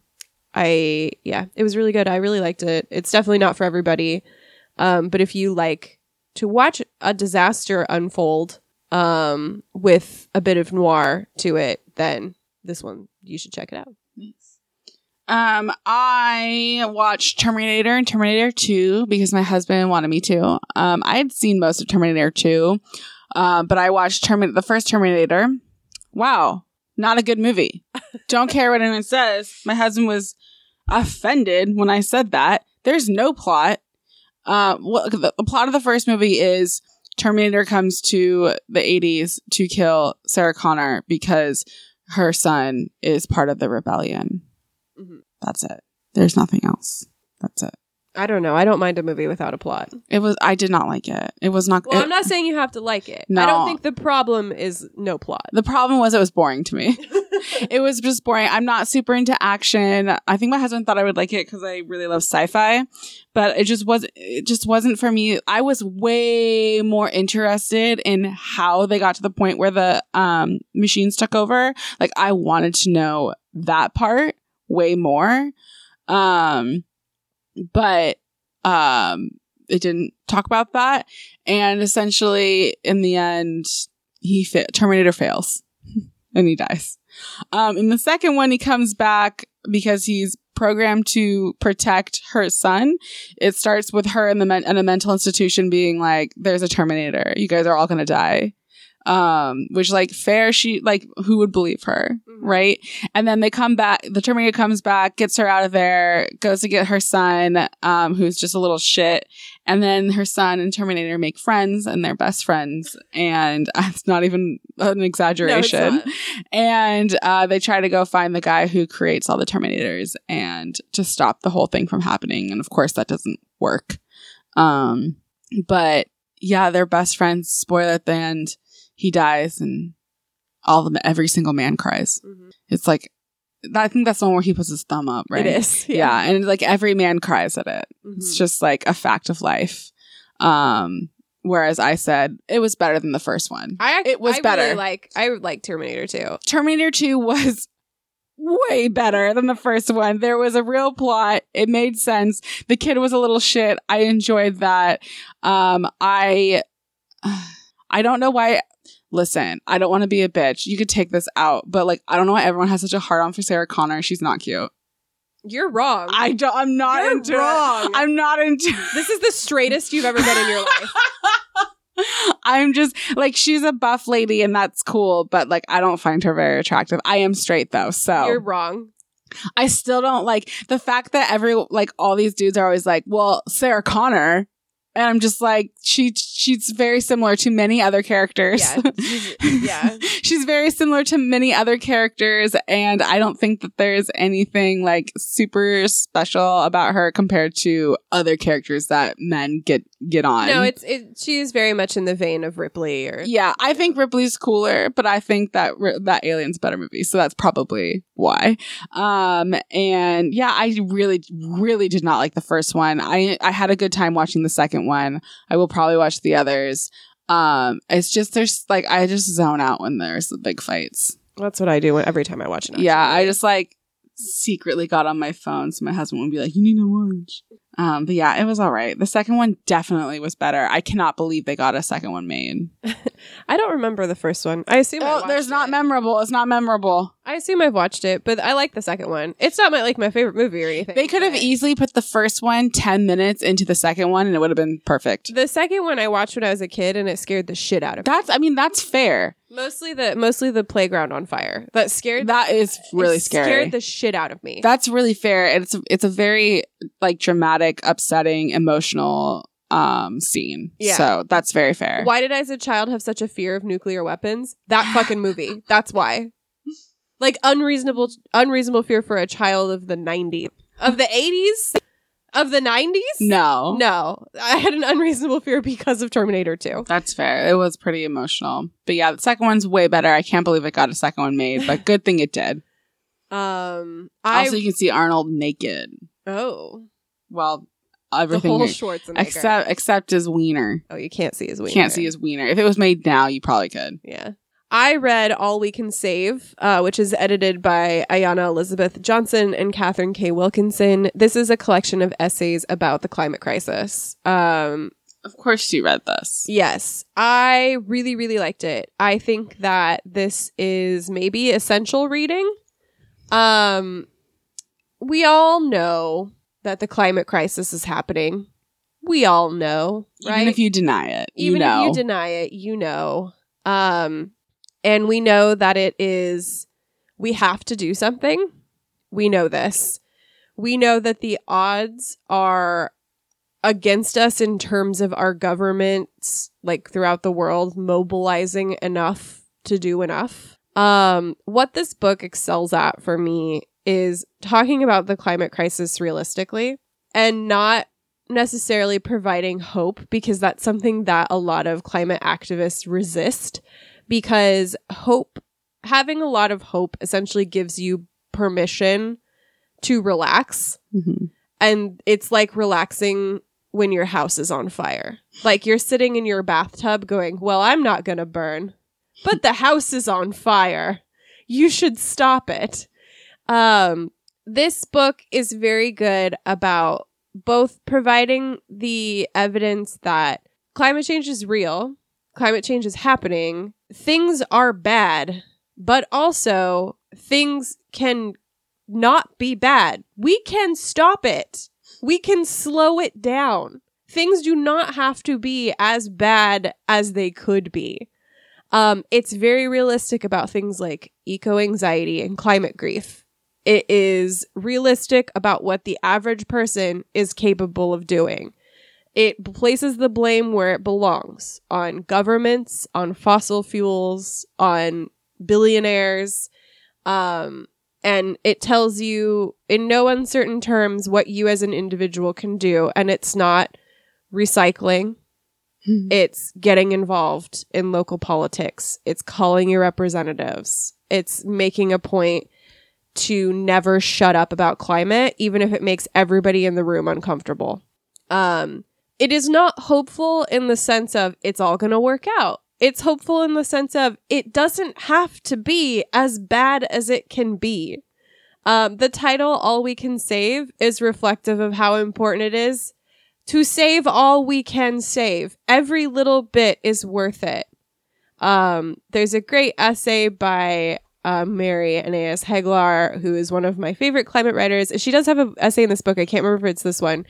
I yeah, it was really good. I really liked it. It's definitely not for everybody. Um, but if you like to watch a disaster unfold um with a bit of noir to it, then this one you should check it out. Um, I watched Terminator and Terminator 2 because my husband wanted me to. Um, I had seen most of Terminator 2, uh, but I watched Termin- the first Terminator. Wow, not a good movie. (laughs) Don't care what anyone says. My husband was offended when I said that. There's no plot. Uh, what, the, the plot of the first movie is Terminator comes to the 80s to kill Sarah Connor because her son is part of the rebellion. Mhm. That's it. There's nothing else. That's it. I don't know. I don't mind a movie without a plot. It was. I did not like it. It was not. Well, it- I'm not saying you have to like it. I don't think the problem is no plot. the problem was it was boring to me. (laughs) (laughs) it was just boring. I'm not super into action. I think my husband thought I would like it because I really love sci-fi, but it just was. It just wasn't for me. I was way more interested in how they got to the point where the um, machines took over. Like I wanted to know that part way more. Um, but um, it didn't talk about that. And essentially, in the end, he fa- Terminator fails (laughs) and he dies. Um, in the second one, he comes back because he's programmed to protect her son. It starts with her in the men- in a mental institution being like, "There's a Terminator. You guys are all gonna die." Um, which like fair, she like who would believe her, Mhm. right? And then they come back. The Terminator comes back, gets her out of there, goes to get her son, um, who's just a little shit. And then her son and Terminator make friends, and they're best friends. And (laughs) it's not even an exaggeration No, and uh, they try to go find the guy who creates all the Terminators and to stop the whole thing from happening. And of course, that doesn't work. Um, but yeah, they're best friends. Spoiler at the end, he dies, and all the every single man cries. Mhm. It's like I think that's the one where he puts his thumb up, right? It is. (laughs) Yeah, and like every man cries at it. Mhm. It's just like a fact of life. Um, whereas I said it was better than the first one. I It was I better. Really like I like Terminator 2. Terminator 2 was way better than the first one. There was a real plot. It made sense. The kid was a little shit. I enjoyed that. Um I (sighs) I don't know why listen, I don't want to be a bitch. You could take this out, but like I don't know why everyone has such a hard on for Sarah Connor. She's not cute. You're wrong. I don't I'm not You're into wrong. it. I'm not into (laughs) this is the straightest you've ever been in your life. (laughs) I'm just like she's a buff lady and that's cool, but like I don't find her very attractive. I am straight though, so You're wrong. I still don't like the fact that every like all these dudes are always like, well, Sarah Connor. And I'm just like, she she's very similar to many other characters. Yeah. yeah. (laughs) she's very similar to many other characters, and I don't think that there's anything like super special about her compared to other characters that men get get on. No, it's it she is very much in the vein of Ripley or Yeah, I think Ripley's cooler, but I think that that Alien's a better movie, so that's probably why. Um, and yeah, I really, really did not like the first one. I I had a good time watching the second one. I will probably watch the others. Um, it's just there's like I just zone out when there's the big fights. That's what I do every time I watch an action Yeah, I just like secretly got on my phone so my husband would be like, "You need to watch." Um, but yeah, it was all right. The second one definitely was better. I cannot believe they got a second one made. (laughs) I don't remember the first one. I assume I Oh, watched there's not memorable. It's not memorable. I assume I've watched it, but I like the second one. It's not my like my favorite movie or anything. They could have easily put the first one 10 minutes into the second one and it would have been perfect. The second one I watched when I was a kid and it scared the shit out of me. That's, I mean, that's fair. Mostly the mostly the playground on fire. That scared That is really it scary. Scared the shit out of me. that's really fair. It's, it's a very like dramatic, upsetting, emotional um scene. Yeah. So that's very fair. Why did I as a child have such a fear of nuclear weapons? That (gasps) fucking movie. That's why. Like unreasonable unreasonable fear for a child of the 90s. Of the 80s? Of the 90s? No. No. I had an unreasonable fear because of Terminator 2. That's fair. It was pretty emotional. But yeah, the second one's way better. I can't believe it got a second one made, but good thing it did. (laughs) Um I also, you can see Arnold naked. Oh. Well, The everything whole here- Schwarzenegger. except except his wiener. Oh, you can't see his wiener. Can't see his wiener. If it was made now, you probably could. Yeah. I read All We Can Save, uh, which is edited by Ayana Elizabeth Johnson and Katharine K. Wilkinson. This is a collection of essays about the climate crisis. Um, Of course, you read this. yes, I really, really liked it. I think that this is maybe essential reading. Um, we all know that the climate crisis is happening. We all know, right? Even if you deny it, even you know. if you deny it you know um and we know that it is we have to do something. We know this. We know that the odds are against us in terms of our governments like throughout the world mobilizing enough to do enough. Um what this book excels at for me is talking about the climate crisis realistically and not necessarily providing hope because that's something that a lot of climate activists resist because hope having a lot of hope essentially gives you permission to relax. Mhm. and it's like relaxing when your house is on fire. Like you're sitting in your bathtub going well i'm not going to burn but the house is on fire. You should stop it. Um this book is very good about both providing the evidence that climate change is real, climate change is happening, things are bad, but also things can not be bad. We can stop it. We can slow it down. Things do not have to be as bad as they could be. Um, it's very realistic about things like eco anxiety and climate grief. It is realistic about what the average person is capable of doing. It places the blame where it belongs on governments, on fossil fuels, on billionaires. Um, and it tells you in no uncertain terms what you as an individual can do. And it's not recycling, it's getting involved in local politics, it's calling your representatives, it's making a point to never shut up about climate, even if it makes everybody in the room uncomfortable. Um, it is not hopeful in the sense of it's all going to work out. It's hopeful in the sense of it doesn't have to be as bad as it can be. Um, the title, All We Can Save, is reflective of how important it is to save all we can save. Every little bit is worth it. Um, there's a great essay by uh, Mary Annaïse Heglar, who is one of my favorite climate writers. She does have an essay in this book. I can't remember if it's this one,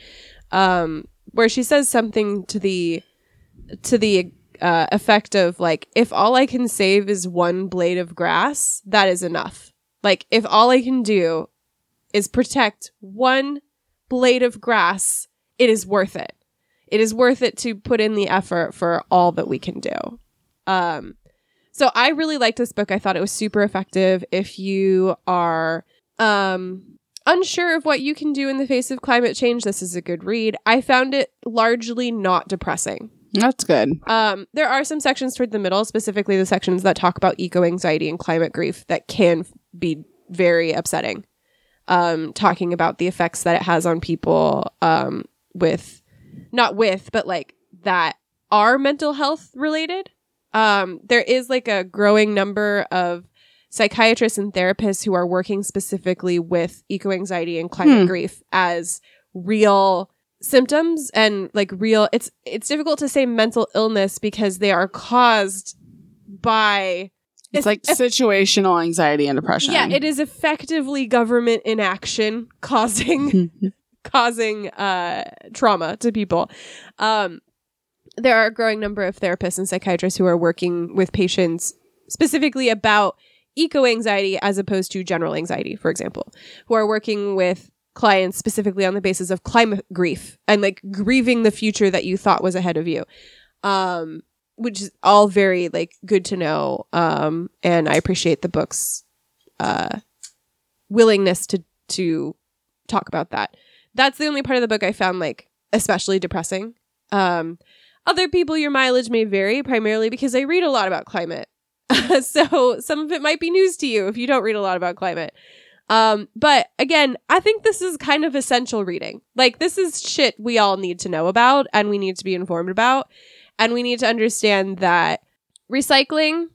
um, where she says something to the to the uh, effect of like, if all I can save is one blade of grass, that is enough. Like, if all I can do is protect one blade of grass, it is worth it. It is worth it to put in the effort for all that we can do. Um, so I really liked this book. I thought it was super effective. If you are um, unsure of what you can do in the face of climate change, this is a good read. I found it largely not depressing. That's good. Um, there are some sections toward the middle, specifically the sections that talk about eco anxiety and climate grief, that can be very upsetting. Um, talking about the effects that it has on people um, with, not with, but like that are mental health related. Um, there is like a growing number of psychiatrists and therapists who are working specifically with eco anxiety and climate Hmm. grief as real symptoms and like real it's it's difficult to say mental illness because they are caused by It's like situational anxiety and depression. yeah it is effectively government inaction causing (laughs) causing uh trauma to people um there are a growing number of therapists and psychiatrists who are working with patients specifically about eco anxiety as opposed to general anxiety for example who are working with clients specifically on the basis of climate grief and like grieving the future that you thought was ahead of you um which is all very like good to know um and i appreciate the book's uh, willingness to to talk about that. That's the only part of the book I found like especially depressing. Um, other people, your mileage may vary primarily because I read a lot about climate. (laughs) so some of it might be news to you if you don't read a lot about climate. Um, but again, I think this is kind of essential reading. Like, this is shit we all need to know about and we need to be informed about. And we need to understand that recycling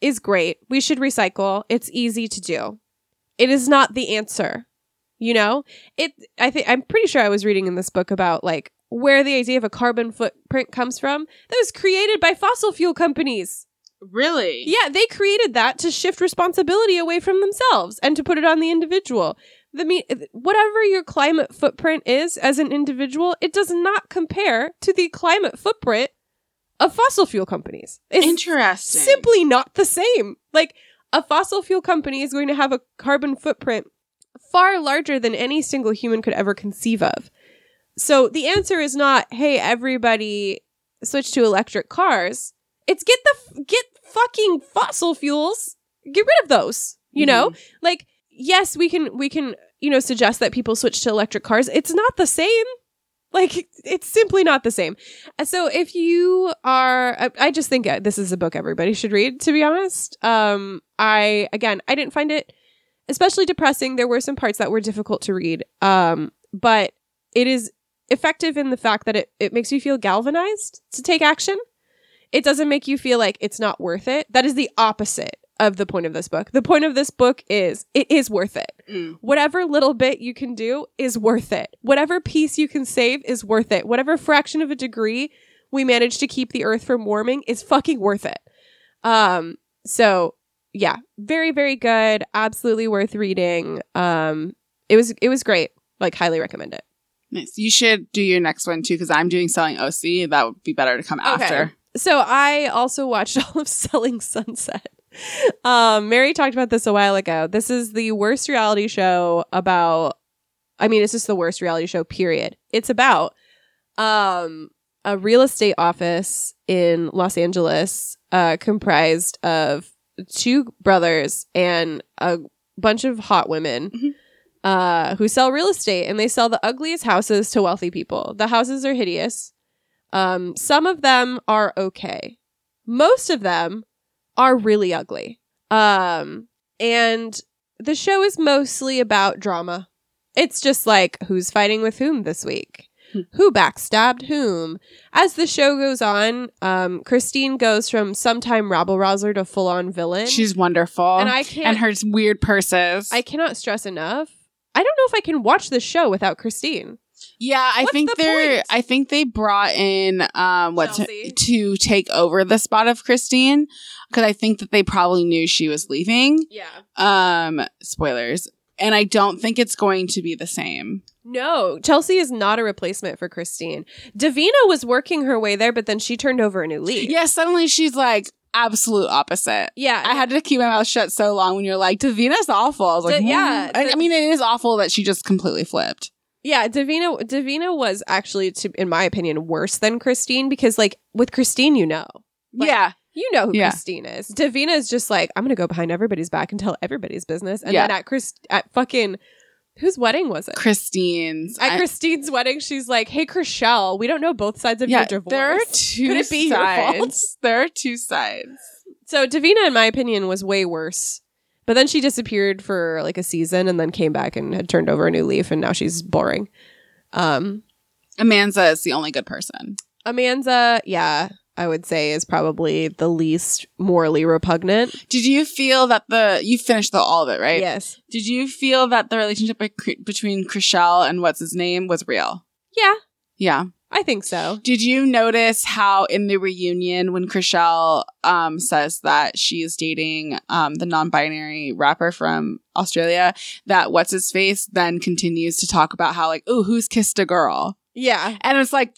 is great. We should recycle. It's easy to do. It is not the answer. You know, it, I think, I'm pretty sure I was reading in this book about like where the idea of a carbon footprint comes from. That was created by fossil fuel companies. Really? Yeah, they created that to shift responsibility away from themselves and to put it on the individual. The me- whatever your climate footprint is as an individual, it does not compare to the climate footprint of fossil fuel companies. It's Interesting. simply not the same. Like a fossil fuel company is going to have a carbon footprint far larger than any single human could ever conceive of. So the answer is not, hey, everybody switch to electric cars. It's get the get fucking fossil fuels. Get rid of those. You know? Like yes, we can we can, you know, suggest that people switch to electric cars. It's not the same. Like it's simply not the same. So if you are I, I just think uh, this is a book everybody should read to be honest. Um I again, I didn't find it especially depressing. There were some parts that were difficult to read. Um but it is effective in the fact that it, it makes you feel galvanized to take action. It doesn't make you feel like it's not worth it. That is the opposite of the point of this book. The point of this book is it is worth it. Mm. Whatever little bit you can do is worth it. Whatever piece you can save is worth it. Whatever fraction of a degree we manage to keep the earth from warming is fucking worth it. Um so yeah, very very good, absolutely worth reading. Um it was it was great. Like highly recommend it. Nice. You should do your next one too, because I'm doing selling OC. That would be better to come after. So I also watched (laughs) all of Selling Sunset. Um, Mary talked about this a while ago. This is the worst reality show about. I mean, it's just the worst reality show. Period. It's about um a real estate office in Los Angeles, uh, comprised of two brothers and a bunch of hot women. Mhm. Uh, who sell real estate and they sell the ugliest houses to wealthy people. The houses are hideous. Um, some of them are okay. Most of them are really ugly. Um, and the show is mostly about drama. It's just like who's fighting with whom this week, Hmm. who backstabbed whom. As the show goes on, um, Christine goes from sometime rabble rouser to full on villain. She's wonderful. and I can't. and her weird purses. I cannot stress enough. I don't know if I can watch this show without Christine. Yeah, I What's think the they're. point? I think they brought in um what to, Chelsea? to take over the spot of Christine because I think that they probably knew she was leaving. Yeah. Um, spoilers, and I don't think it's going to be the same. No, Chelsea is not a replacement for Christine. Davina was working her way there, but then she turned over a new leaf. Yeah, suddenly she's like absolute opposite. Yeah. I had to keep my mouth shut so long when you're like, Davina's awful. I was like, yeah, yeah. The- I mean, it is awful that she just completely flipped. Yeah, Davina Davina was actually to in my opinion worse than Christine because like with Christine you know. Like, yeah. You know who Yeah. Christine is. Davina is just like I'm going to go behind everybody's back and tell everybody's business. And Yeah. then at Chris at fucking whose wedding was it? Christine's. at I- Christine's wedding she's like, "Hey Chrishell, we don't know both sides of yeah, your divorce." there are two Could it be your sides. fault? There are two sides. So Davina, in my opinion, was way worse. But then she disappeared for like a season and then came back and had turned over a new leaf and now she's boring. Um Amanda is the only good person. Amanda, yeah, I would say is probably the least morally repugnant. Did you feel that the you finished the all of it right? Yes. Did you feel that the relationship be- between Chrishell and what's his name was real? Yeah, Yeah. I think so. Did you notice how in the reunion when Chrishell um, says that she is dating um, the non-binary rapper from Australia, that what's his face then continues to talk about how like, oh, who's kissed a girl? Yeah. And it's like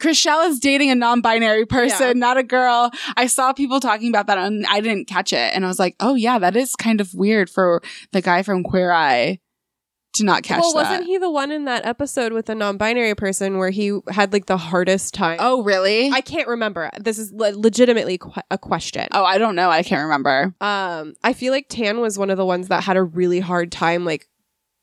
Chrishell is dating a non-binary person, Yeah. not a girl. I saw people talking about that and I didn't catch it. And I was like, oh yeah, that is kind of weird for the guy from Queer Eye to not catch well, that. wasn't he the one in that episode with the non-binary person where he had like the hardest time? oh, really? I can't remember. This is le- legitimately qu- a question. oh, I don't know. I can't remember. Um, I feel like Tan was one of the ones that had a really hard time like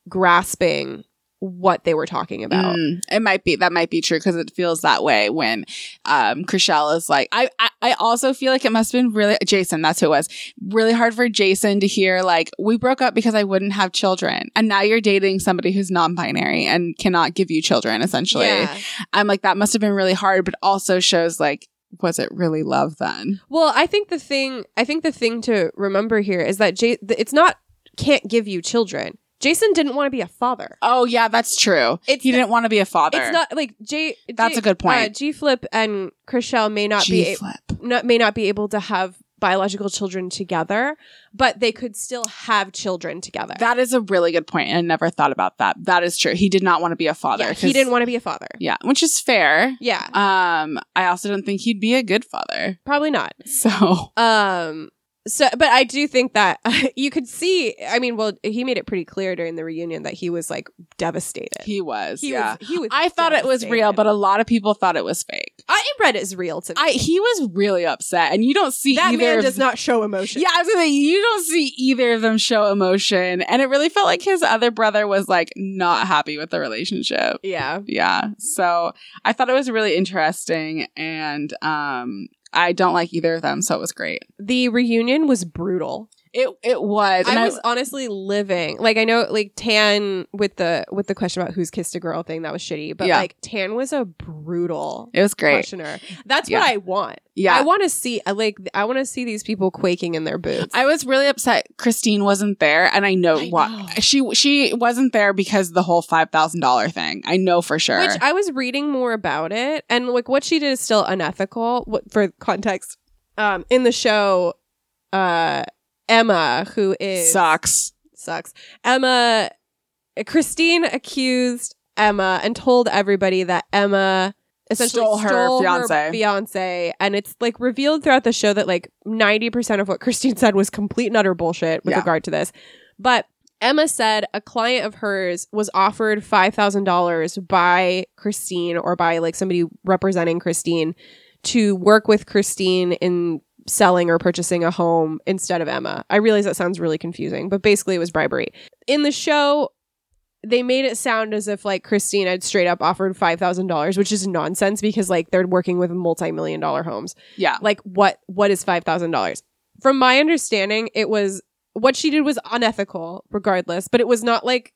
grasping what they were talking about. Mm, it might be that might be true because it feels that way when um Chrishell is like I, I I also feel like it must have been really Jason that's who it was really hard for Jason to hear like we broke up because I wouldn't have children and now you're dating somebody who's non-binary and cannot give you children essentially Yeah. I'm like that must have been really hard but also shows like was it really love then Well, I think the thing I think the thing to remember here is that J- it's not can't give you children. Jason didn't want to be a father. oh yeah that's true It's he didn't want to be a father It's not like J. That's J- a good point. Uh, G Flip and Chrishell may not be a- not, may not be able to have biological children together, but they could still have children together. That is a really good point, and I never thought about that. That is true. He did not want to be a father. yeah, he didn't want to be a father. Yeah, which is fair. Yeah, Um, I also don't think he'd be a good father. probably not. So Um. So, but I do think that (laughs) you could see. I mean, well, he made it pretty clear during the reunion that he was like devastated. he was. He yeah. was. He was. I thought it was real, but a lot of people thought it was fake. I read it as real to me. I he was really upset, and you don't see that either. man does not show emotion. Yeah, I was gonna say you don't see either of them show emotion, and it really felt like his other brother was like not happy with the relationship. Yeah. Yeah, so I thought it was really interesting, and um, I don't like either of them, so it was great. The reunion was brutal. It it was. and I was honestly living like I know like Tan with the with the question about who's kissed a girl thing that was shitty, but Yeah. like Tan was a brutal It was great. questioner. That's Yeah. what I want. Yeah. I want to see I like I want to see these people quaking in their boots. I was really upset Christine wasn't there, and I know I why she she wasn't there because the whole five thousand dollar thing. I know for sure. Which I was reading more about it, and like what she did is still unethical. What for context? Um, in the show, uh, Emma, who is sucks. sucks. Emma, Christine accused Emma and told everybody that Emma essentially Stole stole, her her, fiancé. fiance, and it's like revealed throughout the show that like ninety percent of what Christine said was complete and utter bullshit with Yeah. regard to this. But Emma said a client of hers was offered five thousand dollars by Christine or by like somebody representing Christine to work with Christine in selling or purchasing a home instead of Emma. I realize that sounds really confusing, but basically it was bribery. In the show, they made it sound as if like Christine had straight up offered $5,000, which is nonsense because like they're working with multi-million dollar homes. Yeah. Like what what is $5,000? From my understanding, it was what she did was unethical regardless, but it was not like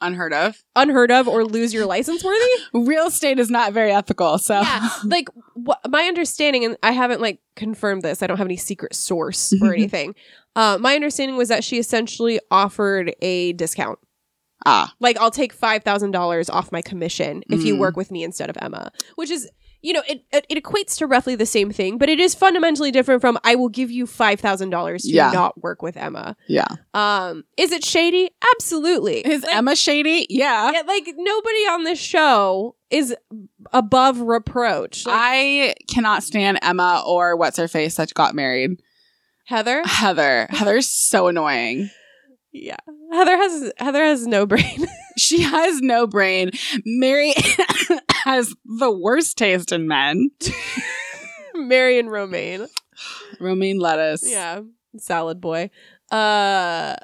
Unheard of. unheard of or lose your license worthy. (laughs) Real estate is not very ethical. So yeah like what my understanding and i haven't like confirmed this i don't have any secret source or anything uh, my understanding was that she essentially offered a discount. Ah, like i'll take $5000 off my commission if you Mm. work with me instead of emma which is you know it, it it equates to roughly the same thing but it is fundamentally different from i will give you $5000 to Yeah. not work with emma yeah. um is it shady absolutely Is Like, Emma shady? Yeah. yeah, like nobody on this show is above reproach Like, I cannot stand Emma or what's her face that got married. heather Heather. Heather's so annoying. Yeah. Heather has Heather has no brain. (laughs) She has no brain. Mary (laughs) (laughs) has the worst taste in men. (laughs) Mary and Romain. Romaine lettuce. Yeah. Salad boy. Uh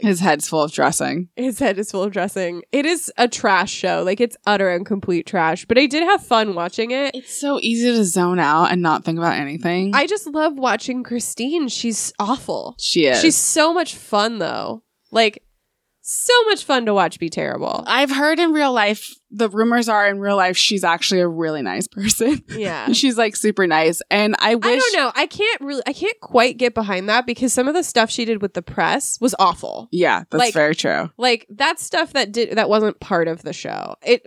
His head's full of dressing. his head is full of dressing. It is a trash show. Like it's utter and complete trash. But I did have fun watching it. It's so easy to zone out and not think about anything. I just love watching Christine. She's awful. she is. She's so much fun though. Like so much fun to watch be terrible. I've heard in real life, the rumors are in real life, she's actually a really nice person. Yeah. (laughs) she's like super nice. And I wish. I don't know. I can't really I can't quite get behind that because some of the stuff she did with the press was awful. Yeah, that's Like- very true. like that stuff that did that wasn't part of the show it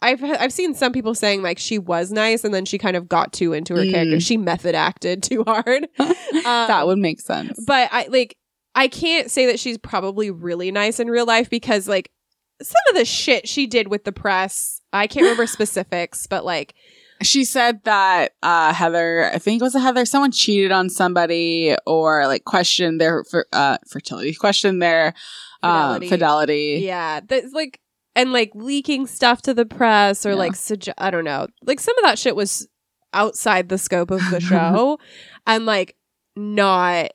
I've I've seen some people saying like she was nice and then she kind of got too into her Mm. character. She method acted too hard. (laughs) that would make sense. But I like I can't say that she's probably really nice in real life because like some of the shit she did with the press, I can't remember (laughs) specifics, but like She said that uh, Heather, I think it was a Heather, someone cheated on somebody or like questioned their uh, fertility, questioned their fidelity. Fidelity. fidelity. Yeah, that's like and like leaking stuff to the press or Yeah. like sugge- I don't know. Like some of that shit was outside the scope of the (laughs) show and like not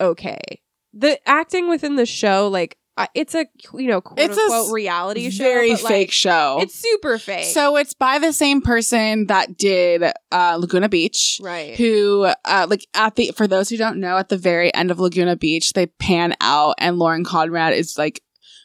okay. The acting within the show like it's a you know quote It's a unquote s- reality show Very but, like, fake show. It's super fake. So it's by the same person that did uh, Laguna Beach. right. Who, uh, like, at the, for those who don't know, at the very end of Laguna Beach, they pan out and Lauren Conrad is like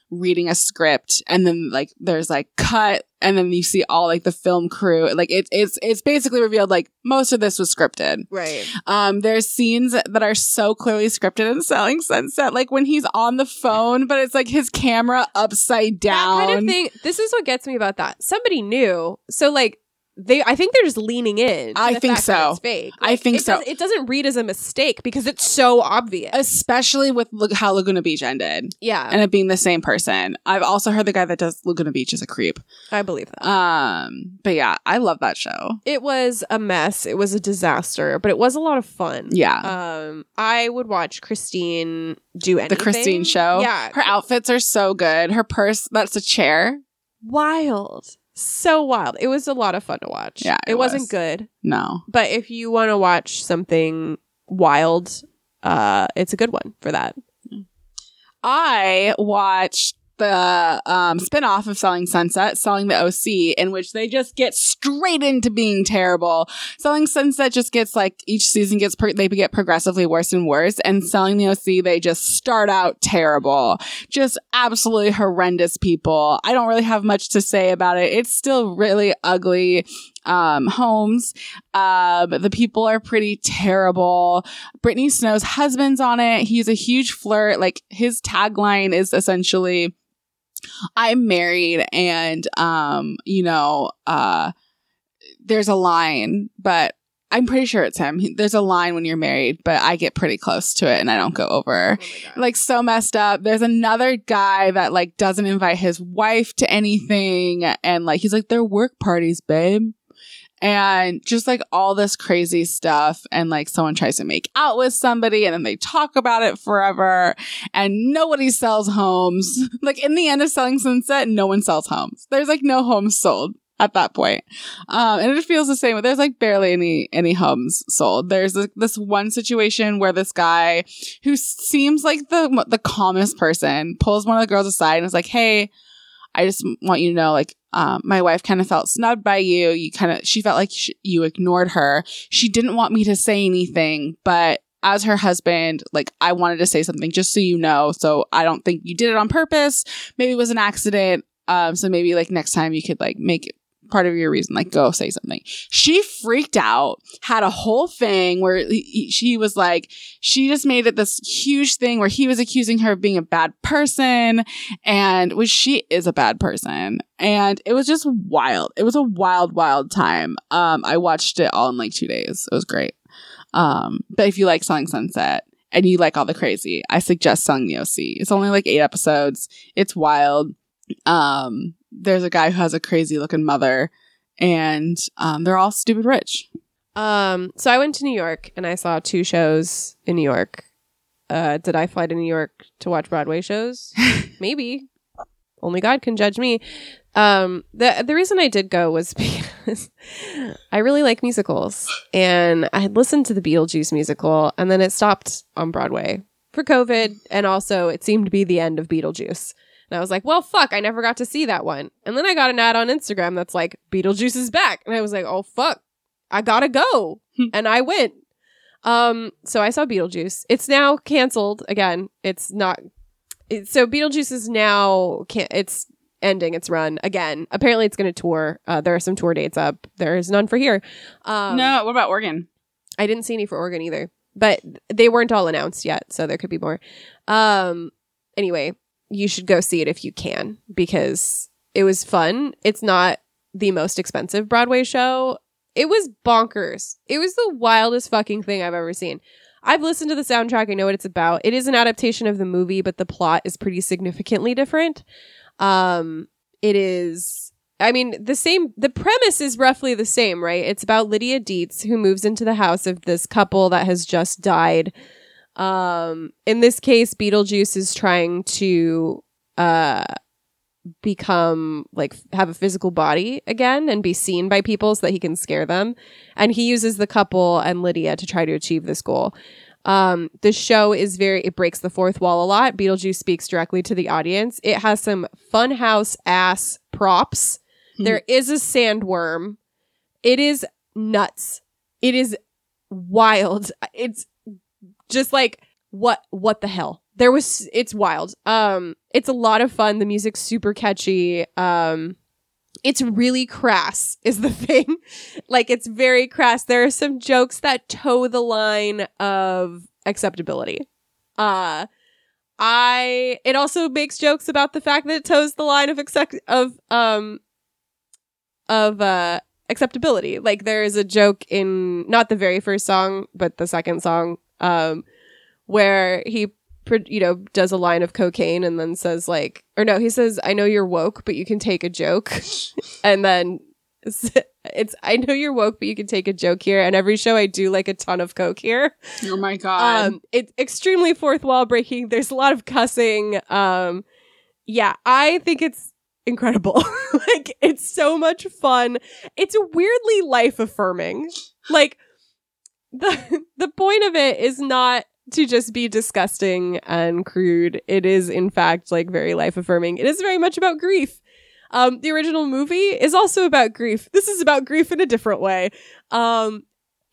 reading a script and then like there's like cut and then you see all like the film crew. Like, it, it's, it's basically revealed like most of this was scripted. right. Um, there's scenes that are so clearly scripted in Selling Sunset, like when he's on the phone, but it's like his camera upside down. That kind of thing. This is what gets me about that. Somebody knew. So like they I think they're just leaning in. I think so. It's fake. I think it so. doesn't- it doesn't read as a mistake because it's so obvious. Especially with look how Laguna Beach ended yeah, and it being the same person. I've also heard the guy that does Laguna Beach is a creep. I believe that. Um, but yeah, I love that show. it was a mess. It was a disaster, but it was a lot of fun. Yeah. Um, I would watch Christine do anything. the Christine show. Yeah, Her outfits are so good. Her purse, that's a chair. wild, so wild. It was a lot of fun to watch. Yeah, it, it wasn't was. good, No. but if you want to watch something wild, uh, it's a good one for that. I watched the um, spin-off of Selling Sunset, Selling the OC, in which they just get straight into being terrible. Selling Sunset just gets like each season gets pro- they get progressively worse and worse, and Selling the OC they just start out terrible, just absolutely horrendous people. I don't really have much to say about it. It's still really ugly um, homes. Um, the people are pretty terrible. Brittany Snow's husband's on it. He's a huge flirt. Like his tagline is essentially, I'm married and, um, you know, uh, there's a line, but I'm pretty sure it's him. He- There's a line when you're married, but I get pretty close to it and I don't go over like so messed up. There's another guy that like doesn't invite his wife to anything and like he's like they're work parties, babe. And just like all this crazy stuff and like someone tries to make out with somebody and then they talk about it forever and nobody sells homes. (laughs) like in the end of selling sunset, no one sells homes. There's like no homes sold at that point. Um, and it feels the same. There's like barely any any homes sold. There's like, this one situation where this guy who seems like the the calmest person pulls one of the girls aside and is like, "Hey, I just want you to know, like, um, my wife kind of felt snubbed by you. You kind of she felt like sh- you ignored her. She didn't want me to say anything, but." As her husband, like I wanted to say something just so you know. So I don't think you did it on purpose. Maybe it was an accident. Um, so maybe like next time you could like make part of your reason, like go say something. She freaked out, had a whole thing where he- he- she was like, she just made it this huge thing where he was accusing her of being a bad person and which she is a bad person. And it was just wild. It was a wild, wild time. Um, I watched it all in like two days. It was great. Um, but if you like Selling Sunset and you like all the crazy, I suggest Selling the OC. It's only like eight episodes. It's wild. Um, there's a guy who has a crazy looking mother and um, they're all stupid rich. Um, so I went to New York and I saw two shows in New York. Uh, did I fly to New York to watch Broadway shows? (laughs) Maybe. Only God can judge me. Um, the the reason I did go was (laughs) because I really like musicals, and I had listened to the Beetlejuice musical, and then it stopped on Broadway for COVID, and also it seemed to be the end of Beetlejuice. And I was like, well, fuck, I never got to see that one. And then I got an ad on Instagram that's like, Beetlejuice is back. And I was like, oh, fuck, I gotta go. and I went. Um, so I saw Beetlejuice. It's now canceled again. It's not. It, so Beetlejuice is now can it's ending its run again. Apparently, it's going to tour. Uh, there are some tour dates up. There is none for here. Um, no, what about Oregon? I didn't see any for Oregon either, but they weren't all announced yet, so there could be more. Um, anyway, you should go see it if you can because it was fun. It's not the most expensive Broadway show. It was bonkers. It was the wildest fucking thing I've ever seen. I've listened to the soundtrack. I know what it's about. It is an adaptation of the movie, but the plot is pretty significantly different. Um, it is I mean, the same, the premise is roughly the same, right? It's about Lydia Dietz who moves into the house of this couple that has just died. Um, in this case, Beetlejuice is trying to, uh, become like have a physical body again and be seen by people so that he can scare them. And he uses the couple and Lydia to try to achieve this goal. Um, the show is very, it breaks the fourth wall a lot. Beetlejuice speaks directly to the audience. It has some funhouse ass props. Hmm. There is a sandworm. It is nuts. It is wild. It's just like, what, what the hell? There was, it's wild. Um, it's a lot of fun. The music's super catchy. Um, it's really crass (laughs) is the thing. like it's very crass. There are some jokes that toe the line of acceptability. Uh I it also makes jokes about the fact that it toes the line of accept of um of uh acceptability. Like there is a joke in not the very first song, but the second song um where he you know does a line of cocaine and then says like or no, he says I know you're woke, but you can take a joke. (laughs) and then it's, it's I know you're woke, but you can take a joke here. And every show I do like a ton of coke here. Oh my god. Um, it's extremely fourth wall breaking. There's a lot of cussing. Um, yeah, I think it's incredible. (laughs) like it's so much fun. It's weirdly life affirming. Like the the point of it is not to just be disgusting and crude. It is in fact like very life affirming. It is very much about grief. Um, the original movie is also about grief. This is about grief in a different way. Um,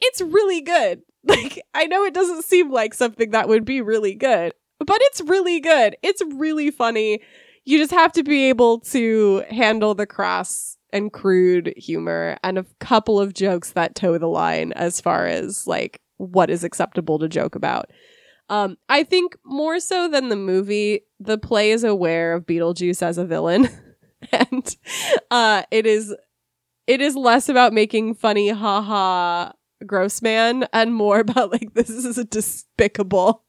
it's really good. (laughs) Like, I know it doesn't seem like something that would be really good, but it's really good. It's really funny. You just have to be able to handle the crass and crude humor and a couple of jokes that toe the line as far as like what is acceptable to joke about. Um, I think more so than the movie, the play is aware of Beetlejuice as a villain. (laughs) and uh it is it is less about making funny haha gross man and more (laughs) about like this is a despicable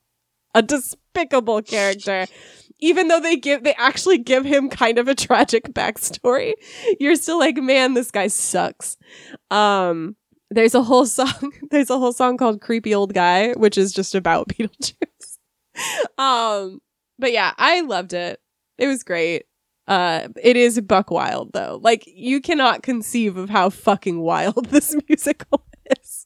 a despicable character (laughs) even though they give they actually give him kind of a tragic backstory you're still like man this guy sucks um there's a whole song (laughs) there's a whole song called creepy old guy which is just about (laughs) beetlejuice um but yeah i loved it it was great uh, it is buck wild though. Like you cannot conceive of how fucking wild (laughs) this musical is.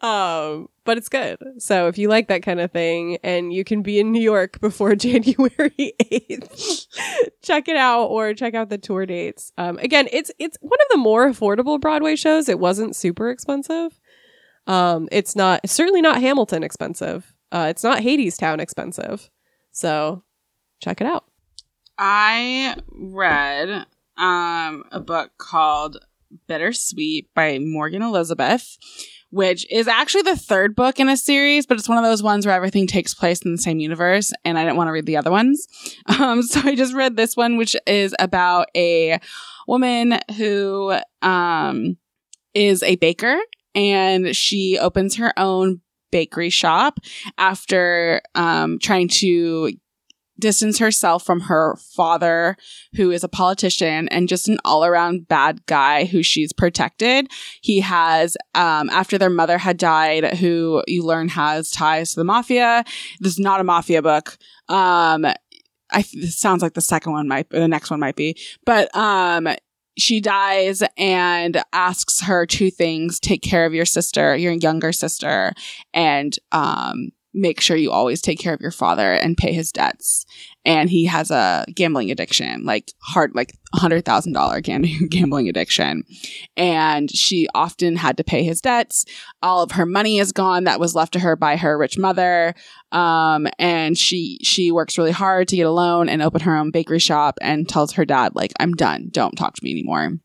Um, but it's good. So if you like that kind of thing and you can be in New York before (laughs) January 8th, check it out or check out the tour dates. Um, again, it's it's one of the more affordable Broadway shows. It wasn't super expensive. Um, it's not certainly not Hamilton expensive. Uh, it's not Hadestown expensive. So check it out. I read um, a book called Bittersweet by Morgan Elizabeth, which is actually the third book in a series, but it's one of those ones where everything takes place in the same universe, and I didn't want to read the other ones. (laughs) Um, so I just read this one, which is about a woman who um, is a baker and she opens her own bakery shop after um, trying to distance herself from her father, who is a politician and just an all around bad guy who she's protected. He has, um, after their mother had died, who you learn has ties to the mafia. This is not a mafia book. Um, I, this sounds like the second one might, the next one might be, but, um, she dies and asks her two things take care of your sister your younger sister and um make sure you always take care of your father and pay his debts. And he has a gambling addiction, like hard, like hundred thousand dollar (laughs) gambling addiction. And she often had to pay his debts. All of her money is gone that was left to her by her rich mother. Um, and she she works really hard to get a loan and open her own bakery shop and tells her dad, like, I'm done. Don't talk to me anymore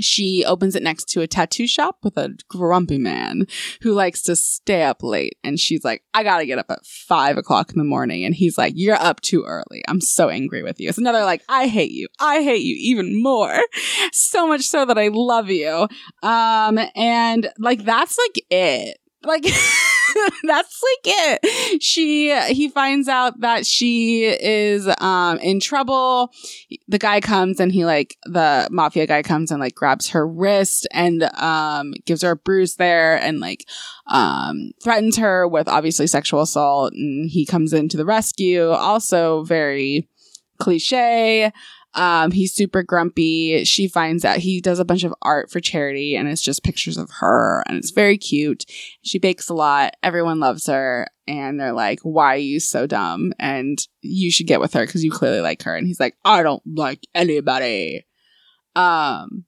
she opens it next to a tattoo shop with a grumpy man who likes to stay up late. And she's like, I gotta get up at five o'clock in the morning. And he's like, You're up too early. I'm so angry with you. It's another like, I hate you. I hate you even more. (laughs) So much so that I love you. Um, and like, that's like it. Like, (laughs) (laughs) That's like it. She he finds out that she is um in trouble. The guy comes and he like the mafia guy comes and like grabs her wrist and um gives her a bruise there and like um threatens her with obviously sexual assault and he comes in to the rescue. Also very cliche. Um, he's super grumpy. She finds out he does a bunch of art for charity and it's just pictures of her and it's very cute. She bakes a lot. Everyone loves her and they're like, why are you so dumb? And you should get with her because you clearly like her. And he's like, I don't like anybody. Um,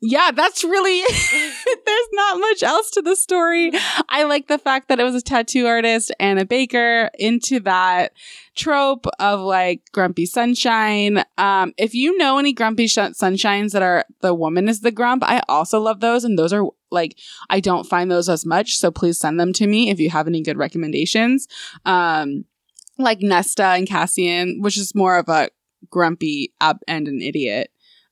yeah, that's really, (laughs) (laughs) there's not much else to the story. I like the fact that it was a tattoo artist and a baker into that trope of like grumpy sunshine. Um, if you know any grumpy sh- sunshines that are the woman is the grump, I also love those. And those are like, I don't find those as much. So please send them to me if you have any good recommendations. Um, like Nesta and Cassian, which is more of a grumpy up and an idiot.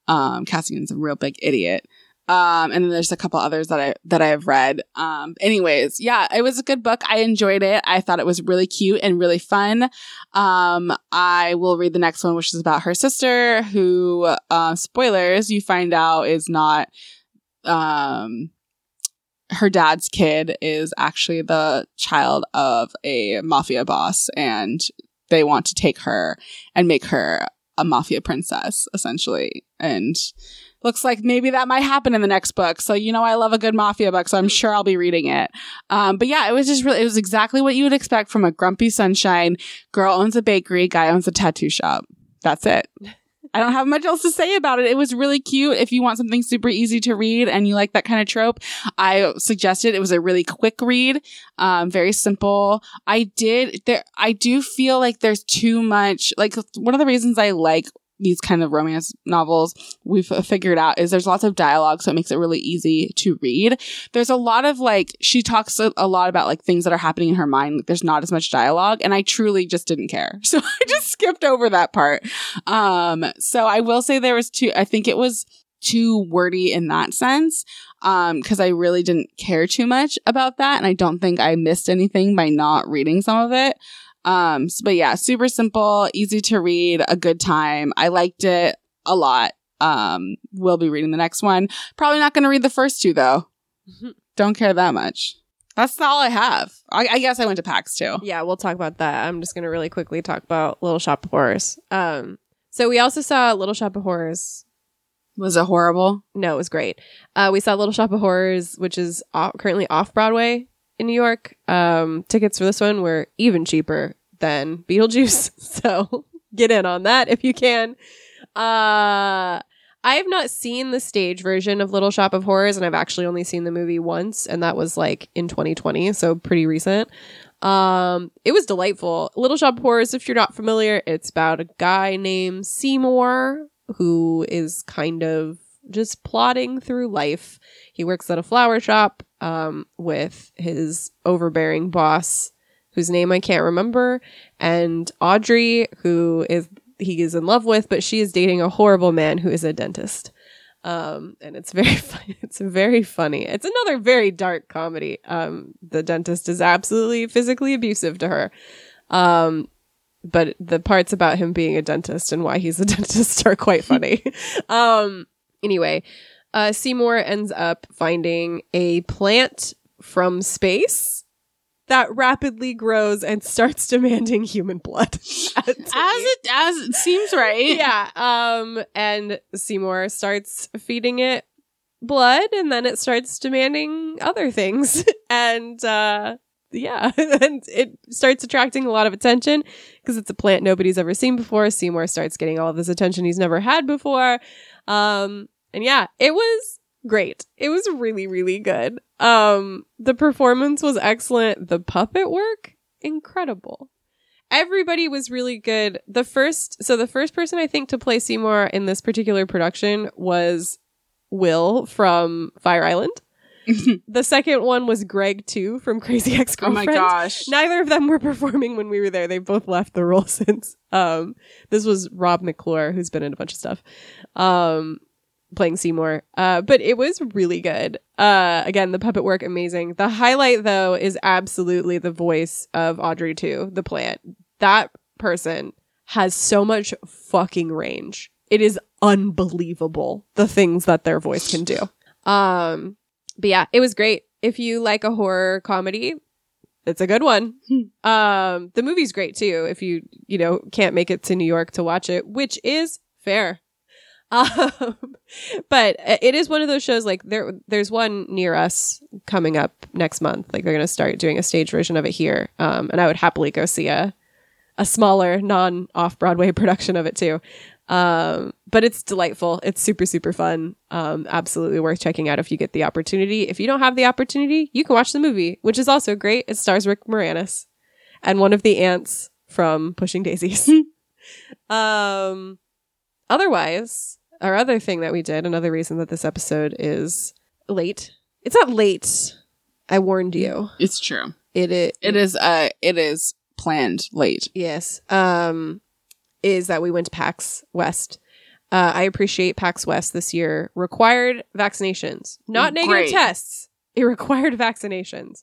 Um, Cassian's a real big idiot. Um, and then there's a couple others that I that I have read. Um, anyways, yeah, it was a good book. I enjoyed it. I thought it was really cute and really fun. Um, I will read the next one, which is about her sister, who, uh, spoilers, you find out is not, um, her dad's kid is actually the child of a mafia boss, and they want to take her and make her a mafia princess, essentially. And looks like maybe that might happen in the next book. So, you know, I love a good mafia book, so I'm sure I'll be reading it. Um, but yeah, it was just really, it was exactly what you would expect from a grumpy sunshine. Girl owns a bakery, guy owns a tattoo shop. That's it. I don't have much else to say about it. It was really cute. If you want something super easy to read and you like that kind of trope, I suggested it was a really quick read, um, very simple. I did there. I do feel like there's too much. Like one of the reasons I like these kind of romance novels we've figured out is there's lots of dialogue so it makes it really easy to read. There's a lot of like she talks a, lot about like things that are happening in her mind like, there's not as much dialogue and i truly just didn't care. (laughs) So i just skipped over that part. Um so i will say there was two i think it was too wordy in that sense um because i really didn't care too much about that and i don't think i missed anything by not reading some of it um, so, but yeah, super simple, easy to read, a good time. I liked it a lot. Um, we'll be reading the next one. Probably not going to read the first two though. (laughs) Don't care that much. That's all I have. I, I, guess I went to PAX too. Yeah, we'll talk about that. I'm just going to really quickly talk about Little Shop of Horrors. Um, so we also saw Little Shop of Horrors. Was it horrible? No, it was great. Uh, we saw Little Shop of Horrors, which is off, currently off Broadway in New York. Um, tickets for this one were even cheaper than Beetlejuice. (laughs) So get in on that if you can. Uh, I have not seen the stage version of Little Shop of Horrors, and I've actually only seen the movie once, and that was like in 2020, so pretty recent. Um, it was delightful. Little Shop of Horrors, if you're not familiar, it's about a guy named Seymour who is kind of just plodding through life. He works at a flower shop um, with his overbearing boss, whose name I can't remember, and Audrey, who is he is in love with, but she is dating a horrible man who is a dentist. Um, and it's very (laughs) funny. It's very funny. It's another very dark comedy. Um, the dentist is absolutely physically abusive to her. Um, but the parts about him being a dentist and why he's a (laughs) dentist are quite funny. (laughs) um, anyway, uh, Seymour ends up finding a plant from space that rapidly grows and (laughs) starts demanding human blood. (laughs) as it as it seems right. (laughs) Yeah. Um and Seymour starts feeding it blood and then it starts demanding other things. and uh yeah, and it starts attracting a lot of attention because it's a plant nobody's ever seen before. Seymour starts getting all of this attention he's never had before. Um and yeah, it was great. It was really, really good. Um, the performance was excellent. The puppet work, incredible. Everybody was really good. The first, so the first person I think to play Seymour in this particular production was Will from Fire Island. (laughs) the second one was Greg too from Crazy Ex (laughs) Girlfriend. Oh my gosh! Neither of them were performing when we were there. They both left the role (laughs) since. Um, this was Rob McClure, who's been in a bunch of stuff. Um, playing Seymour. Uh, but it was really good. Uh, again, the puppet work amazing. The highlight though is absolutely the voice of Audrey II, the plant. That person has so much fucking range. It is unbelievable the things that their voice can do. Um, but yeah, it was great. If you like a horror comedy, it's a good one. um, the movie's great too. If you you know can't make it to New York to watch it, which is fair. Um, (laughs) but it is one of those shows like there there's one near us coming up next month. Like they're gonna start doing a stage version of it here. Um, and I would happily go see a a smaller non off Broadway (laughs) production of it too. Um, but it's delightful. It's super, super fun. Um, absolutely worth checking out if you get the opportunity. If you don't have the opportunity, you can watch the movie, which is also great. It stars Rick Moranis and one of the aunts from Pushing Daisies. (laughs) um, otherwise, our other thing that we did, another reason that this episode is late. It's not late. I warned you. It's true. It is. It is. Uh, it is planned late. Yes. Um, is that we went to PAX West. Uh, I appreciate PAX West this year required vaccinations, not negative Great. tests. It required (laughs) vaccinations.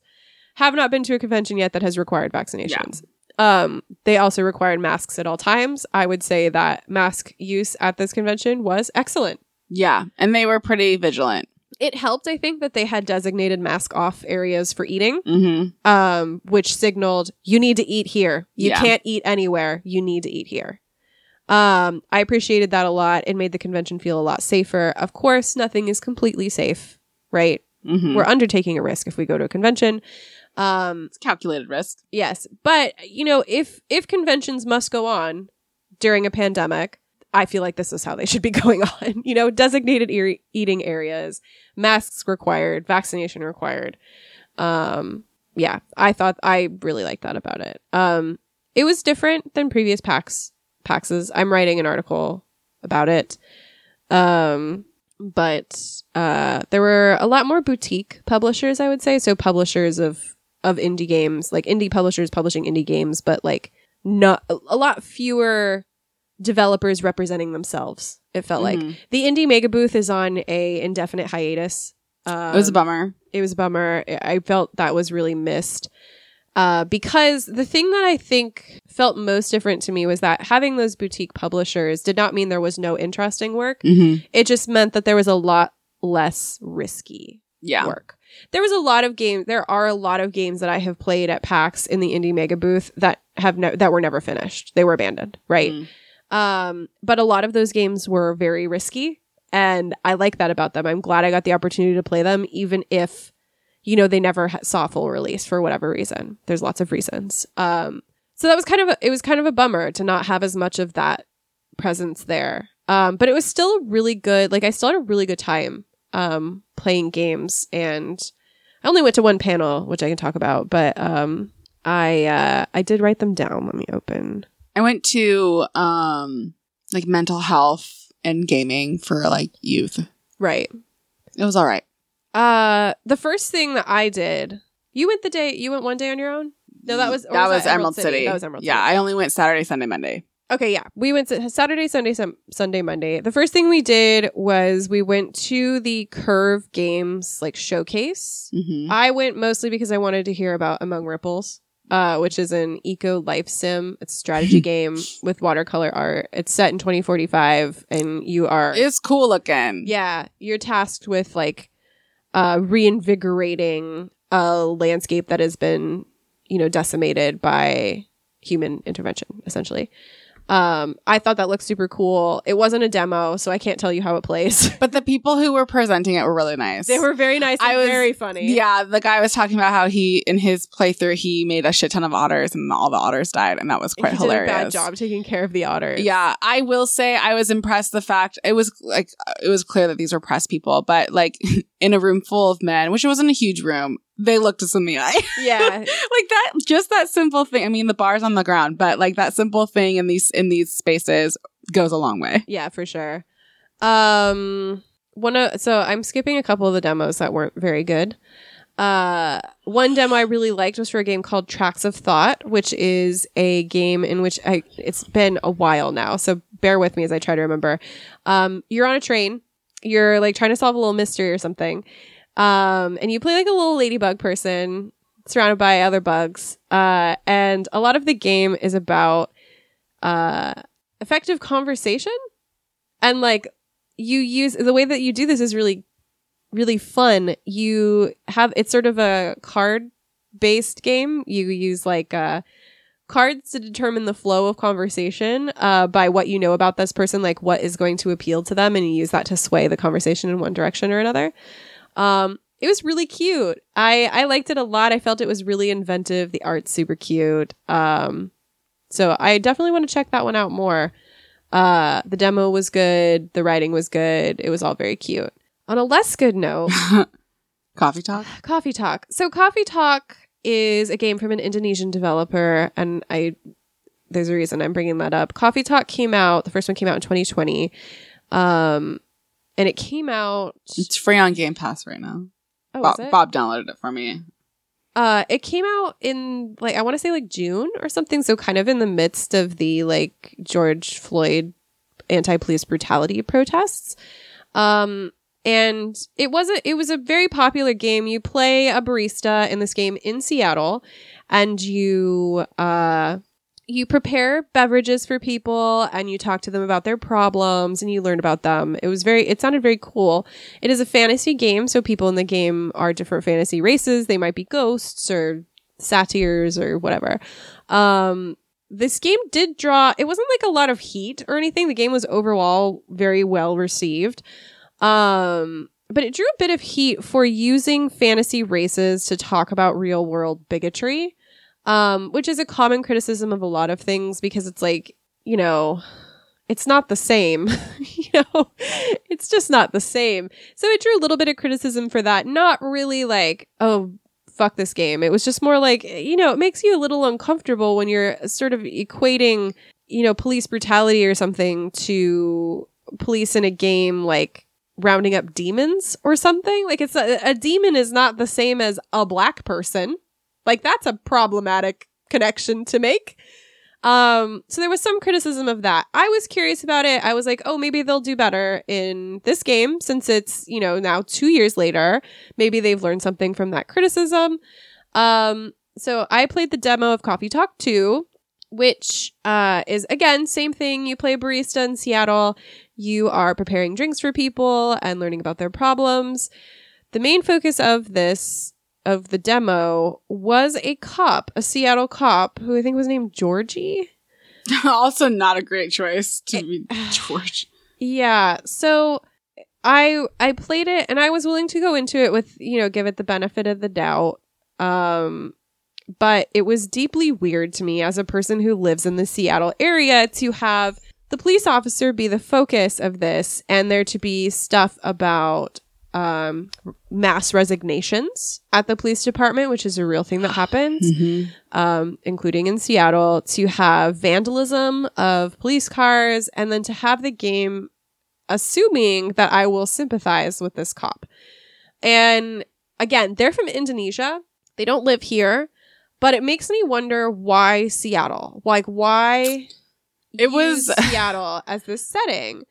Have not been to a convention yet that has required vaccinations. Um, they also required masks at all times. I would say that mask use at this convention was excellent. Yeah, and they were pretty vigilant. It helped, I think, that they had designated mask off areas for eating, Mm-hmm. um, which signaled you need to eat here. You Yeah. can't eat anywhere. You need to eat here. Um, I appreciated that a lot. It made the convention feel a lot safer. Of course, nothing is completely safe, right? Mm-hmm. We're undertaking a risk if we go to a convention. Um, it's calculated risk. yes, but you know, if if conventions must go on during a pandemic, I feel like this is how they should be (laughs) going on. You know, designated e- eating areas, masks required, vaccination required. Um, yeah, I thought I really liked that about it. Um, it was different than previous PAX PAXs. I'm writing an article about it. Um, but uh, there were a lot more boutique publishers, I would say. So publishers of of indie games, like indie publishers publishing indie games, but like not a lot fewer developers representing themselves. It felt like Mhm. the indie mega booth is on a indefinite hiatus. Um, it was a bummer. it was a bummer. I I felt that was really missed. Uh, because the thing that I think felt most different to me was that having those boutique publishers did not mean there was no interesting work. Mm-hmm. It just meant that there was a lot less risky Yeah. work. There was a lot of games. There are a lot of games that I have played at PAX in the indie mega booth that have no, that were never finished. They were abandoned, right? Mm. Um, but a lot of those games were very risky, and I like that about them. I'm glad I got the opportunity to play them, even if you know they never ha- saw full release for whatever reason. There's lots of reasons. Um, so that was kind of a, it was kind of a bummer to not have as much of that presence there. Um, but it was still a really good. Like I still had a really good time um, playing games, and I only went to one panel, which I can talk about. But um, I uh, I did write them down. Let me open. I went to um like mental health and gaming for like youth. Right. It was all right. Uh, the first thing that I did, you went the day you went one day on your own. No, that was that was, that Emerald City. That was Emerald Yeah, City. I only went Saturday, Sunday, Monday. Okay, yeah. We went to Saturday, Sunday, Sun- Sunday, Monday. The first thing we did was we went to the Curve Games like showcase. Mm-hmm. I went mostly because I wanted to hear about Among Ripples, uh, which is an eco life sim. It's a strategy (laughs) game with watercolor art. It's set in 2045, and you are It's cool looking. yeah, you're tasked with like uh reinvigorating a landscape that has been, you know, decimated by human intervention, essentially. Um, I thought that looked super cool. It wasn't a demo, so I can't tell you how it plays. (laughs) But the people who were presenting it were really nice. they were very nice and I was- very funny. Yeah, the guy was talking about how he in his playthrough he made a shit ton of otters and all the otters died, and that was quite he hilarious. did a bad job taking care of the otters. Yeah, I will say I was impressed. The fact it was like it was clear that these were press people, but like (laughs) in a room full of men, which wasn't a huge room, they looked us in the eye. (laughs) yeah. like that, just that simple thing. I mean, the bar's on the ground, but like that simple thing in these in these spaces goes a long way. Yeah, for sure. Um one of so I'm skipping a couple of the demos that weren't very good. Uh one demo I really liked was for a game called Tracks of Thought, which is a game in which I it's been a while now, so bear with me as I try to remember. Um you're on a train you're like trying to solve a little mystery or something. Um, and you play like a little ladybug person surrounded by other bugs. Uh, and a lot of the game is about uh, effective conversation. And like you use the way that you do this is really, really fun. You have it's sort of a card based game. You use like uh, cards to determine the flow of conversation uh, by what you know about this person, like what is going to appeal to them, and you use that to sway the conversation in one direction or another. Um, it was really cute. I I liked it a lot. I felt it was really inventive. The art's super cute. Um, so I definitely want to check that one out more. Uh, the demo was good. The writing was good. It was all very cute. On a less good note, (laughs) Coffee talk. (sighs) Coffee Talk. So Coffee Talk is a game from an Indonesian developer, and I there's a reason I'm bringing that up. Coffee Talk came out. The first one came out in 2020, um, and it came out. It's free on Game Pass right now. Oh, Bob? Bob downloaded it for me. Uh, it came out in like I want to say like June or something. So kind of in the midst of the like George Floyd anti-police brutality protests. Um, and it was a it was a very popular game. You play a barista in this game in Seattle, and you uh you prepare beverages for people and you talk to them about their problems and you learn about them. It was very it sounded very cool. It is a fantasy game, so people in the game are different fantasy races. They might be ghosts or satyrs or whatever. Um this game did draw it wasn't like a lot of heat or anything. The game was overall very well received. Um but it drew a bit of heat for using fantasy races to talk about real world bigotry um, which is a common criticism of a lot of things because it's like, you know, it's not the same. (laughs) you know, it's just not the same. So it drew a little bit of criticism for that. Not really like, oh, fuck this game. It was just more like, you know, it makes you a little uncomfortable when you're sort of equating, you know, police brutality or something to police in a game like rounding up demons or something. Like it's a, a demon is not the same as a black person. Like that's a problematic connection to make. Um, so there was some criticism of that. I was curious about it. I was like, oh, maybe they'll do better in this game since it's, you know, now two years later. Maybe they've learned something from that criticism. Um, so I played the demo of Coffee Talk 2, which uh, is again, same thing. You play barista in Seattle. You are preparing drinks for people and learning about their problems. The main focus of this of the demo was a cop, a Seattle cop who I think was named Georgie. (laughs) also, not a great choice to be (sighs) George. Yeah. So I I played it and I was willing to go into it with, you know, give it the benefit of the doubt. Um but it was deeply weird to me as a person who lives in the Seattle area to have the police officer be the focus of this and there to be stuff about um, mass resignations at the police department, which is a real thing that happens, um, including in Seattle, to have vandalism of police cars, and then to have the game assuming that I will sympathize with this cop. And again, they're from Indonesia. They don't live here, but it makes me wonder why Seattle? Like, why It was- Seattle as this setting?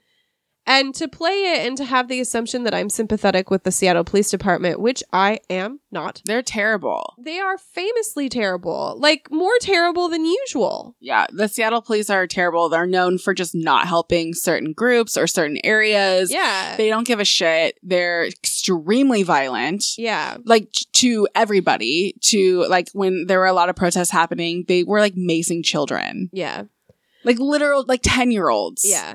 And to play it and to have the assumption that I'm sympathetic with the Seattle Police Department, which I am not. They're terrible. They are famously terrible, like more terrible than usual. Yeah, the Seattle police are terrible. They're known for just not helping certain groups or certain areas. Yeah. They don't give a shit. They're extremely violent. yeah. Like to everybody, to like when there were a lot of protests happening, they were like macing children, Yeah. like literal, like 10 year olds. Yeah.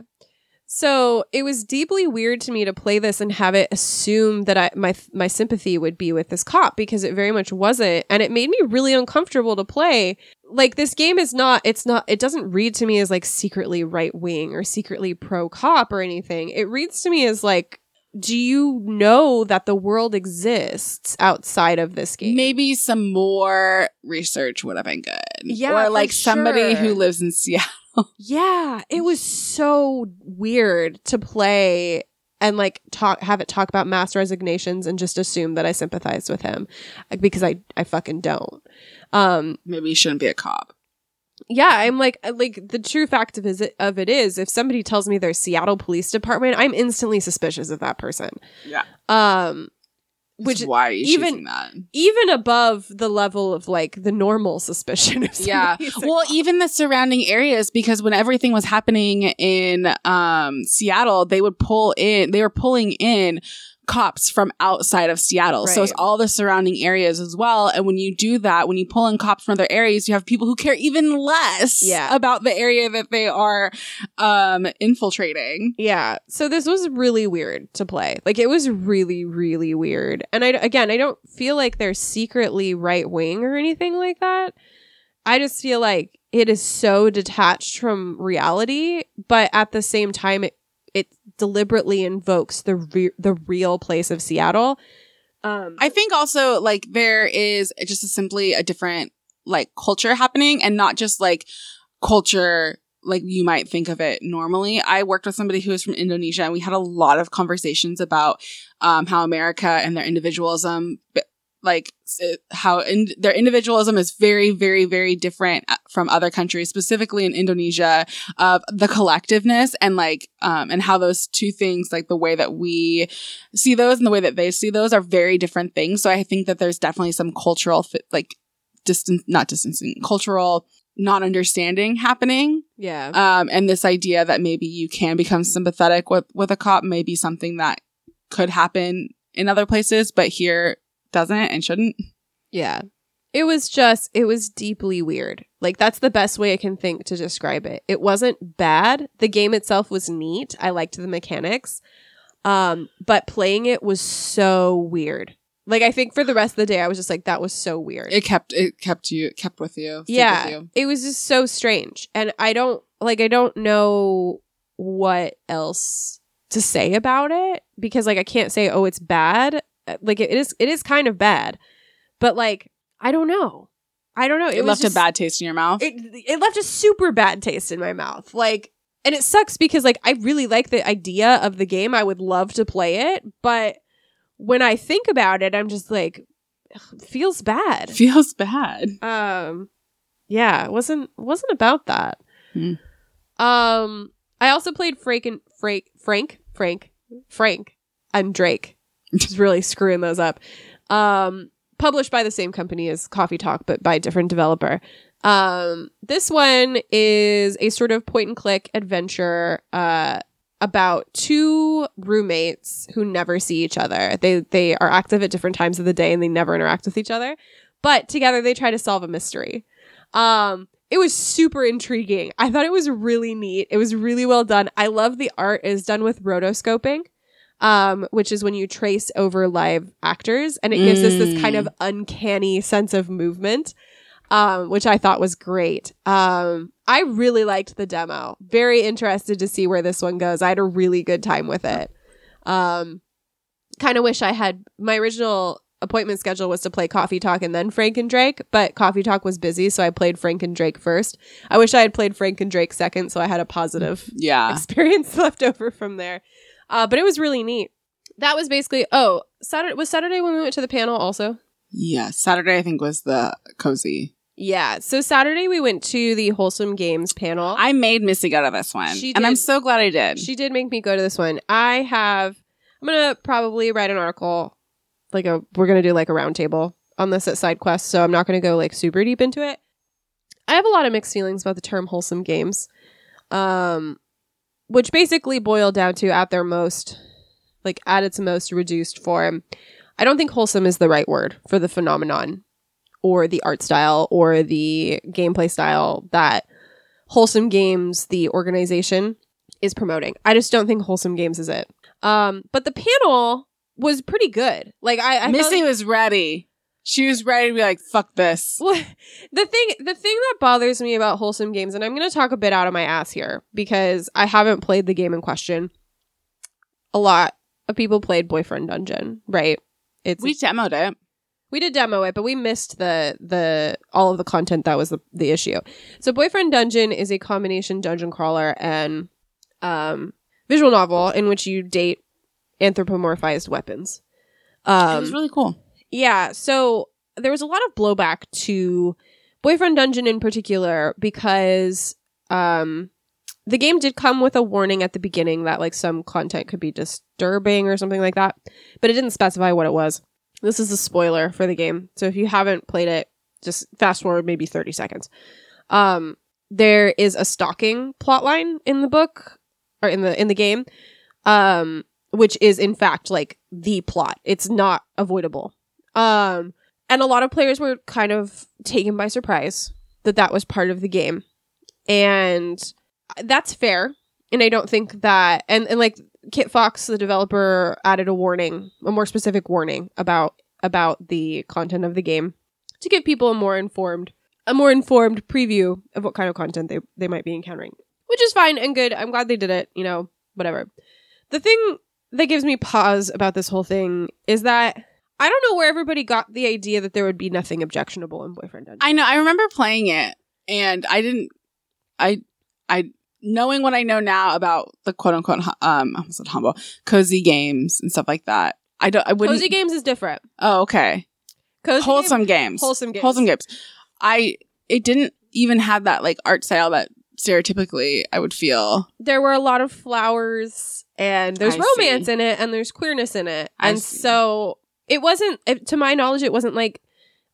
So it was deeply weird to me to play this and have it assume that I my my sympathy would be with this cop because it very much wasn't, and it made me really uncomfortable to play. Like this game is not, it's not, it doesn't read to me as like secretly right wing or secretly pro cop or anything. It reads to me as like, do you know that the world exists outside of this game? Maybe some more research would have been good. Yeah, Or for like somebody who lives in Seattle. (laughs) Yeah, it was so weird to play and like talk have it talk about mass resignations and just assume that I sympathize with him because I I fucking don't. Um Maybe you shouldn't be a cop. yeah, I'm like like the true fact of it, of it is if somebody tells me they're Seattle Police Department, I'm instantly suspicious of that person. Yeah. Um Which which why even- that? even above the level of like the normal suspicion of Yeah. somebody who's a Well, even the surrounding areas, because when everything was happening in um, Seattle, they would pull in, they were pulling in cops from outside of Seattle. So it's all the surrounding areas as well. And when you do that, when you pull in cops from other areas, you have people who care even less Yeah. about the area that they are um, infiltrating. Yeah. So this was really weird to play. Like it was really, really weird. And I again, I don't feel like they're secretly right wing or anything like that. I just feel like it is so detached from reality, but at the same time, it it deliberately invokes the re- the real place of Seattle. Um, I think also like there is just a simply a different like culture happening and not just like culture like you might think of it normally. I worked with somebody who was from Indonesia and we had a lot of conversations about um, how America and their individualism like how in, their individualism is very very very different uh, from other countries specifically in Indonesia of the collectiveness and like um and how those two things like the way that we see those and the way that they see those are very different things. So I think that there's definitely some cultural like distance, not distancing, cultural not understanding happening. yeah. Um, and this idea that maybe you can become sympathetic with, with a cop may be something that could happen in other places, but here doesn't and shouldn't. Yeah. It was just, it was deeply weird. Like, that's the best way I can think to describe it. It wasn't bad. The game itself was neat. I liked the mechanics. Um, but playing it was so weird. Like, I think for the rest of the day, I was just like, that was so weird. It kept, it kept you, it kept with you. yeah. with you. It was just so strange. And I don't, like, I don't know what else to say about it because, like, I can't say, oh, it's bad. Uh, Like, it is, it is kind of bad. But, like, I don't know. I don't know. It, was left just- a bad taste in your mouth. it it left a super bad taste in my mouth. Like and it sucks because like I really like the idea of the game. I would love to play it, but when I think about it, I'm just like feels bad. (laughs) Feels bad. Um yeah, it wasn't wasn't about that. Hmm. Um I also played Frank and Frank Frank Frank Frank and Drake. (laughs) Just really screwing those up. Um published by the same company as Coffee Talk but by a different developer. Um this one is a sort of point and click adventure uh about two roommates who never see each other. They they are active at different times of the day and they never interact with each other. But together they try to solve a mystery. Um it was super intriguing. I thought it was really neat. It was really well done. I love the art is done with rotoscoping, um, which is when you trace over live actors, and it gives us this kind of uncanny sense of movement, um, which I thought was great. Um, I really liked the demo. Very interested to see where this one goes. I had a really good time with it. Um, kind of wish I had my original appointment schedule was to play Coffee Talk and then Frank and Drake, but Coffee Talk was busy, so I played Frank and Drake first. I wish I had played Frank and Drake second, so I had a positive Yeah. (laughs) experience left over from there. Uh, but it was really neat. That was basically oh Saturday was Saturday when we went to the panel also. Yeah. Saturday, I think, was the cozy. Yeah, so Saturday we went to the Wholesome Games panel. I made Missy go to this one. She and I'm so glad I did. She did make me go to this one. I have. I'm gonna probably write an article, like a. We're gonna do like a roundtable on this at SideQuest, so I'm not gonna go like super deep into it. I have a lot of mixed feelings about the term wholesome games, um, which basically boil down to at their most, like at its most reduced form. I don't think wholesome is the right word for the phenomenon, or the art style, or the gameplay style that wholesome games, the organization, is promoting. I just don't think wholesome games is it. Um, but the panel was pretty good. Like I, I Missy like- was ready. She was ready to be like, fuck this. well, (laughs) the thing the thing that bothers me about wholesome games, and I'm going to talk a bit out of my ass here because I haven't played the game in question. A lot of people played Boyfriend Dungeon, right? It's We demoed it. we did demo it, but we missed the the all of the content that was the, the issue. So Boyfriend Dungeon is a combination dungeon crawler and um visual novel in which you date anthropomorphized weapons. it was Um really cool. Yeah, so there was a lot of blowback to Boyfriend Dungeon in particular because um the game did come with a warning at the beginning that like some content could be disturbing or something like that, but it didn't specify what it was. This is a spoiler for the game. So if you haven't played it, just fast forward maybe 30 seconds. Um there is a stalking plotline in the book or in the in the game um which is in fact like the plot. It's not avoidable. Um and a lot of players were kind of taken by surprise that that was part of the game. And that's fair. And I don't think that and and like Kitfox the developer added a warning, a more specific warning about about the content of the game to give people a more informed a more informed preview of what kind of content they they might be encountering. Which is fine and good. I'm glad they did it, you know, whatever. The thing that gives me pause about this whole thing is that I don't know where everybody got the idea that there would be nothing objectionable in Boyfriend Dungeon. I know. I remember playing it, and I didn't. I I knowing what I know now about the quote unquote um I almost said humble cozy games and stuff like that. I don't. I wouldn't. Cozy games is different. Oh, okay. Cozy Wholesome game- games. wholesome games. Wholesome games. I. It didn't even have that like art style that stereotypically I would feel. There were a lot of flowers, and there's I romance see. in it, and there's queerness in it, I and see. so it wasn't. To my knowledge, it wasn't like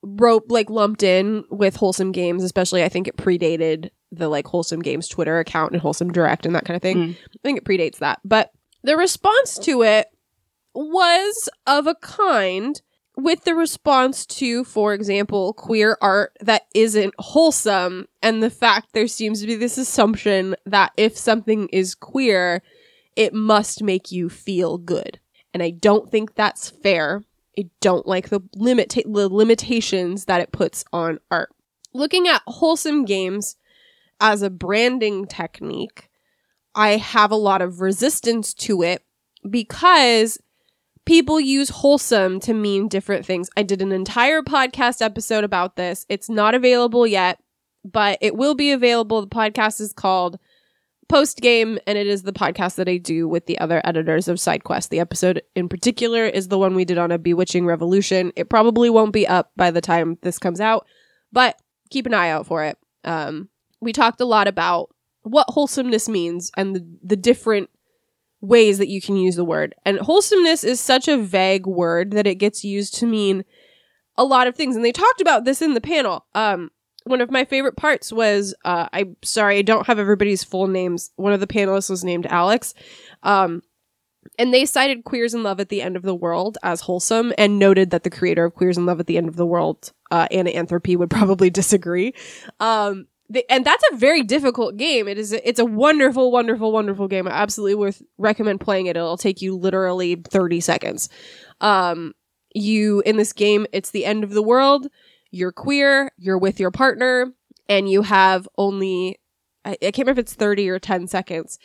rope like lumped in with wholesome games. Especially, I think it predated the like wholesome games Twitter account and wholesome direct and that kind of thing. Mm. I think it predates that. But the response to it was of a kind with the response to, for example, queer art that isn't wholesome, and the fact there seems to be this assumption that if something is queer, it must make you feel good. And I don't think that's fair. I don't like the limit the limitations that it puts on art. Looking at wholesome games as a branding technique, I have a lot of resistance to it because people use wholesome to mean different things. I did an entire podcast episode about this. It's not available yet, but it will be available. The podcast is called Post Game, and it is the podcast that I do with the other editors of SideQuest. The episode in particular is the one we did on a Bewitching Revolution. It probably won't be up by the time this comes out, but keep an eye out for it. Um, we talked a lot about what wholesomeness means and the, the different ways that you can use the word. And wholesomeness is such a vague word that it gets used to mean a lot of things. And they talked about this in the panel. Um, one of my favorite parts was uh, I'm sorry, I don't have everybody's full names. One of the panelists was named Alex. Um, and they cited Queers in Love at the End of the World as wholesome and noted that the creator of Queers in Love at the End of the World, uh, Anna Anthropy, would probably (laughs) disagree. Um, and that's a very difficult game. It is. It's a wonderful, wonderful, wonderful game. I absolutely worth recommend playing it. It'll take you literally thirty seconds. Um, you in this game, it's the end of the world. You're queer. You're with your partner, and you have only I, I can't remember if it's thirty or ten seconds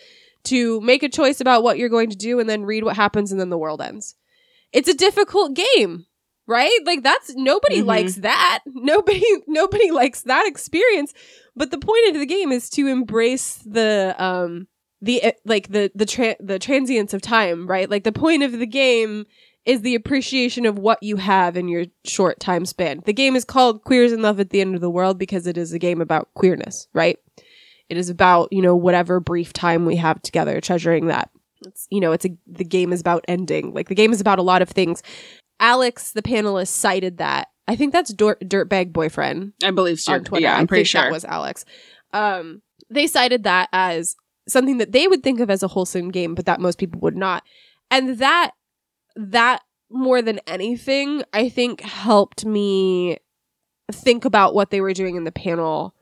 to make a choice about what you're going to do, and then read what happens, and then the world ends. It's a difficult game right like that's nobody Mhm. likes that (laughs) nobody nobody likes that experience but the point of the game is to embrace the um the uh, like the the tra- the transience of time right like the point of the game is the appreciation of what you have in your short time span the game is called queers in love at the end of the world because it is a game about queerness right it is about you know whatever brief time we have together treasuring that it's you know it's a the game is about ending like the game is about a lot of things alex the panelist cited that i think that's Dirt dirtbag boyfriend I believe so. on Twitter. Yeah, I I'm pretty think sure. that was Alex. Um, they cited that as something that they would think of as a wholesome game, but that most people would not. And that that more than anything, I think helped me think about what they were doing in the panel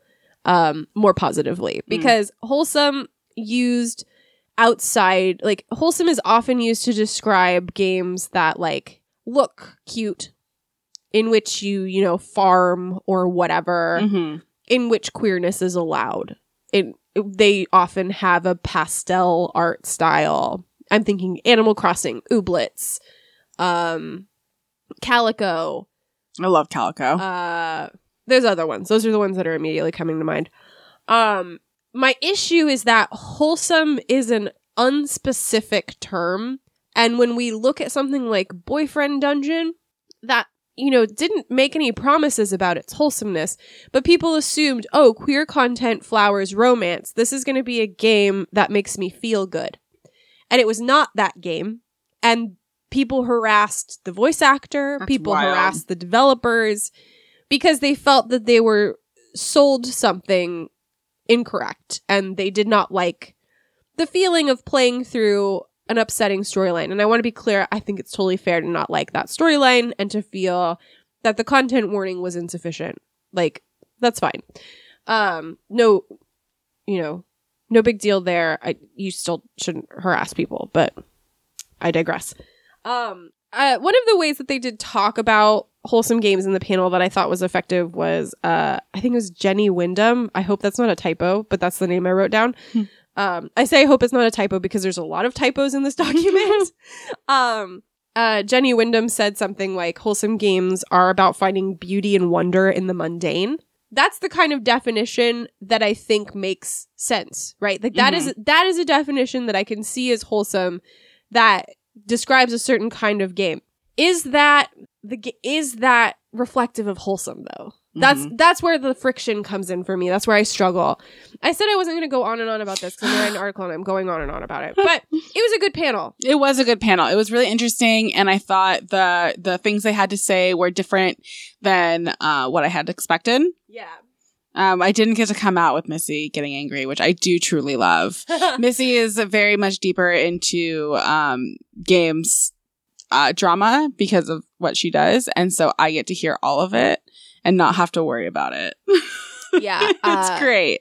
um, more positively because wholesome used outside like wholesome is often used to describe games that like look cute in which you you know farm or whatever Mhm. in which queerness is allowed. It, they often have a pastel art style. I'm thinking Animal Crossing, Ooblets, um, Calico. I love Calico. Uh, there's other ones. Those are the ones that are immediately coming to mind. Um, my issue is that wholesome is an unspecific term, and when we look at something like boyfriend dungeon, that you know, didn't make any promises about its wholesomeness, but people assumed, oh, queer content flowers romance. This is going to be a game that makes me feel good. And it was not that game. And people harassed the voice actor, That's people wild. harassed the developers because they felt that they were sold something incorrect and they did not like the feeling of playing through an upsetting storyline. And I want to be clear, I think it's totally fair to not like that storyline and to feel that the content warning was insufficient. Like, that's fine. Um, no, you know, no big deal there. I you still shouldn't harass people, but I digress. Um, uh, one of the ways that they did talk about wholesome games in the panel that I thought was effective was uh, I think it was Jenny Wyndham. I hope that's not a typo, but that's the name I wrote down. Hmm. Um, I say I hope it's not a typo because there's a lot of typos in this (laughs) document. (laughs) um, uh, Jenny Wyndham said something like wholesome games are about finding beauty and wonder in the mundane. That's the kind of definition that I think makes sense, right? Like that is mm-hmm. that is a definition that I can see as wholesome that describes a certain kind of game. Is that the is that reflective of wholesome though? That's Mhm. that's where the friction comes in for me. That's where I struggle. I said I wasn't going to go on and on about this because I'm writing an article and I'm going on and on about it. But (laughs) it was a good panel. It was a good panel. It was really interesting, and I thought the the things they had to say were different than uh, what I had expected. Yeah. Um, I didn't get to come out with Missy getting angry, which I do truly love. (laughs) Missy is very much deeper into um, games uh, drama because of what she does, and so I get to hear all of it and not have to worry about it. (laughs) yeah. it's uh, great.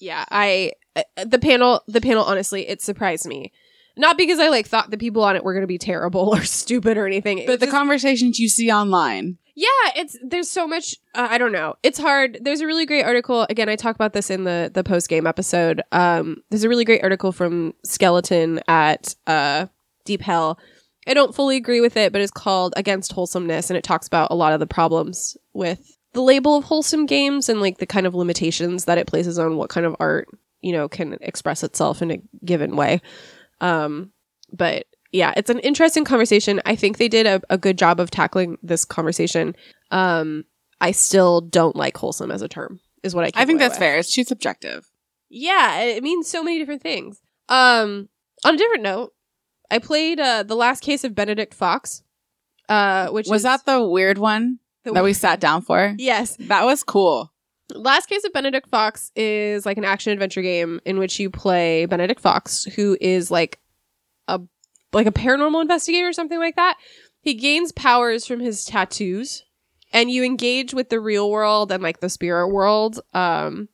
Yeah, I uh, the panel the panel honestly it surprised me. Not because I like thought the people on it were going to be terrible (laughs) or stupid or anything. It But the just- conversations you see online, yeah, it's there's so much uh, I don't know. It's hard. There's a really great article again I talk about this in the the post game episode. Um there's a really great article from Skeleton at uh Deep Hell. I don't fully agree with it, but it's called Against Wholesomeness and it talks about a lot of the problems with the label of wholesome games and like the kind of limitations that it places on what kind of art, you know, can express itself in a given way. Um but yeah, it's an interesting conversation. I think they did a, a good job of tackling this conversation. Um, I still don't like wholesome as a term, is what I. I think that's with. fair. It's too subjective. Yeah, it means so many different things. Um, on a different note, I played uh, the last case of Benedict Fox, uh, which Was is that the weird one the- that we sat down for? Yes, That was cool. Last Case of Benedict Fox is like an action adventure game in which you play Benedict Fox, who is like a like a paranormal investigator or something like that. He gains powers from his tattoos, and you engage with the real world and like the spirit world. Um,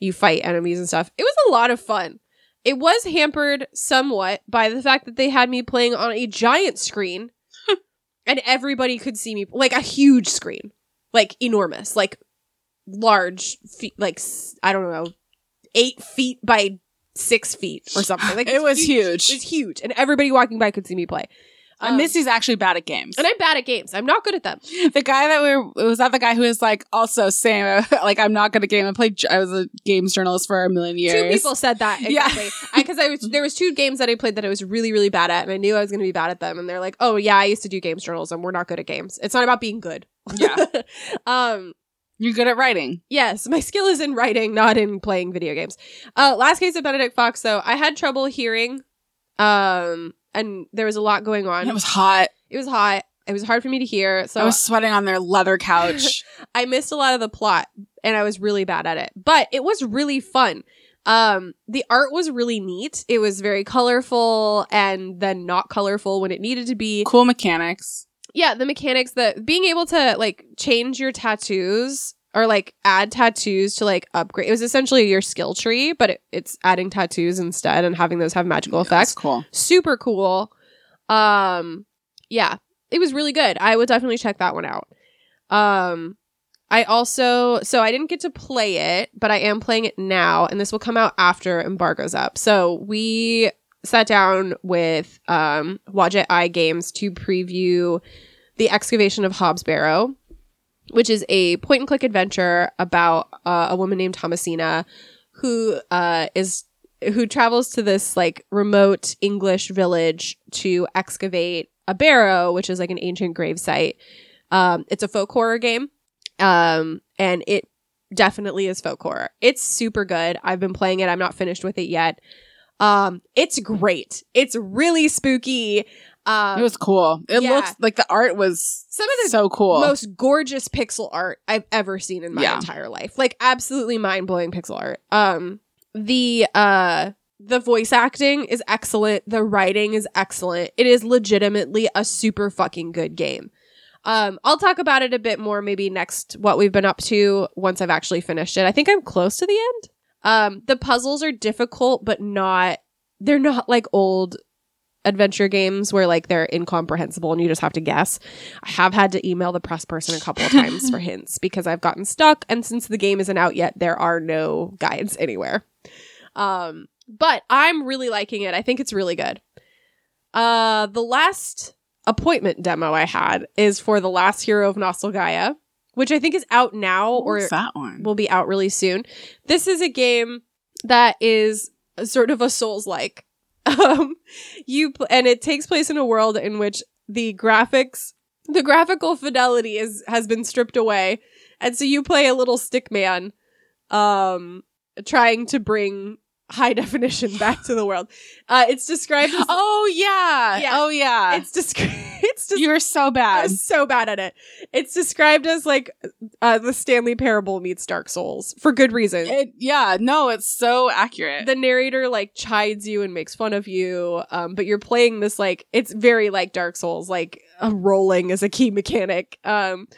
you fight enemies and stuff. It was a lot of fun. It was hampered somewhat by the fact that they had me playing on a giant screen, (laughs) and everybody could see me like a huge screen, like enormous, like large feet like I don't know eight feet by six feet or something. Like (laughs) It was it huge. It was huge. And everybody walking by could see me play Um, Missy's actually bad at games. and i'm bad at games i'm not good at them (laughs) the guy that we were was that the guy who was like also same (laughs) like I'm not good at game. I played I was a games journalist for a million years. two people said that (laughs) Yeah. exactly because I, was there was two games that i played that i was really really bad at and i knew i was going to be bad at them and they're like oh yeah i used to do games journalism we're not good at games it's not about being good Yeah. um You're good at writing. Yes, my skill is in writing, not in playing video games. Uh, last case of Benedict Fox, though, I had trouble hearing, um, and there was a lot going on. And it was hot. it was hot. It was hard for me to hear, so I was sweating on their leather couch. (laughs) I missed a lot of the plot, and I was really bad at it. But it was really fun. Um, the art was really neat. It was very colorful, and then not colorful when it needed to be. cool mechanics. yeah the mechanics that being able to like change your tattoos or like add tattoos to like upgrade it was essentially your skill tree but it, it's adding tattoos instead and having those have magical That's effects. cool. super cool. Um yeah it was really good. I would definitely check that one out. Um i also so i didn't get to play it but i am playing it now and this will come out after embargo's up. So we sat down with um Wadjet Eye Games to preview the excavation of Hob's Barrow, which is a point and click adventure about uh, a woman named Thomasina who uh, is who travels to this like remote English village to excavate a barrow, which is like an ancient grave site. Um, it's a folk horror game. Um, and it definitely is folk horror. It's super good. I've been playing it. I'm not finished with it yet. Um, it's great. It's really spooky. Um, it was cool. It yeah. looked like the art was some of the so cool. most gorgeous pixel art I've ever seen in my Yeah. entire life. Like absolutely mind-blowing pixel art. Um the uh the voice acting is excellent. The writing is excellent. It is legitimately a super fucking good game. Um I'll talk about it a bit more maybe next what we've been up to once I've actually finished it. I think I'm close to the end. Um the puzzles are difficult but not they're not like old adventure games where like they're incomprehensible and you just have to guess. I have had to email the press person a couple of times for (laughs) hints because I've gotten stuck and since the game isn't out yet there are no guides anywhere. Um but I'm really liking it. I think it's really good. Uh the last appointment demo I had is for The Last Hero of Nostalgaia, which I think is out now or that one? will be out really soon. This is a game that is sort of a Souls like. (laughs) Um, you pl- and it takes place in a world in which the graphics, the graphical fidelity is has been stripped away, and so you play a little stick man, um, trying to bring high (laughs) definition back to the world. Uh, it's described as oh yeah. Yeah. Oh yeah. it's described. (laughs) It's just you were so I bad. was so bad at it. It's described as like uh, the Stanley Parable meets Dark Souls for good reason. It, yeah, no, it's so accurate. the narrator like chides you and makes fun of you, um, but you're playing this like it's very like Dark Souls, like uh, rolling is a key mechanic. Um,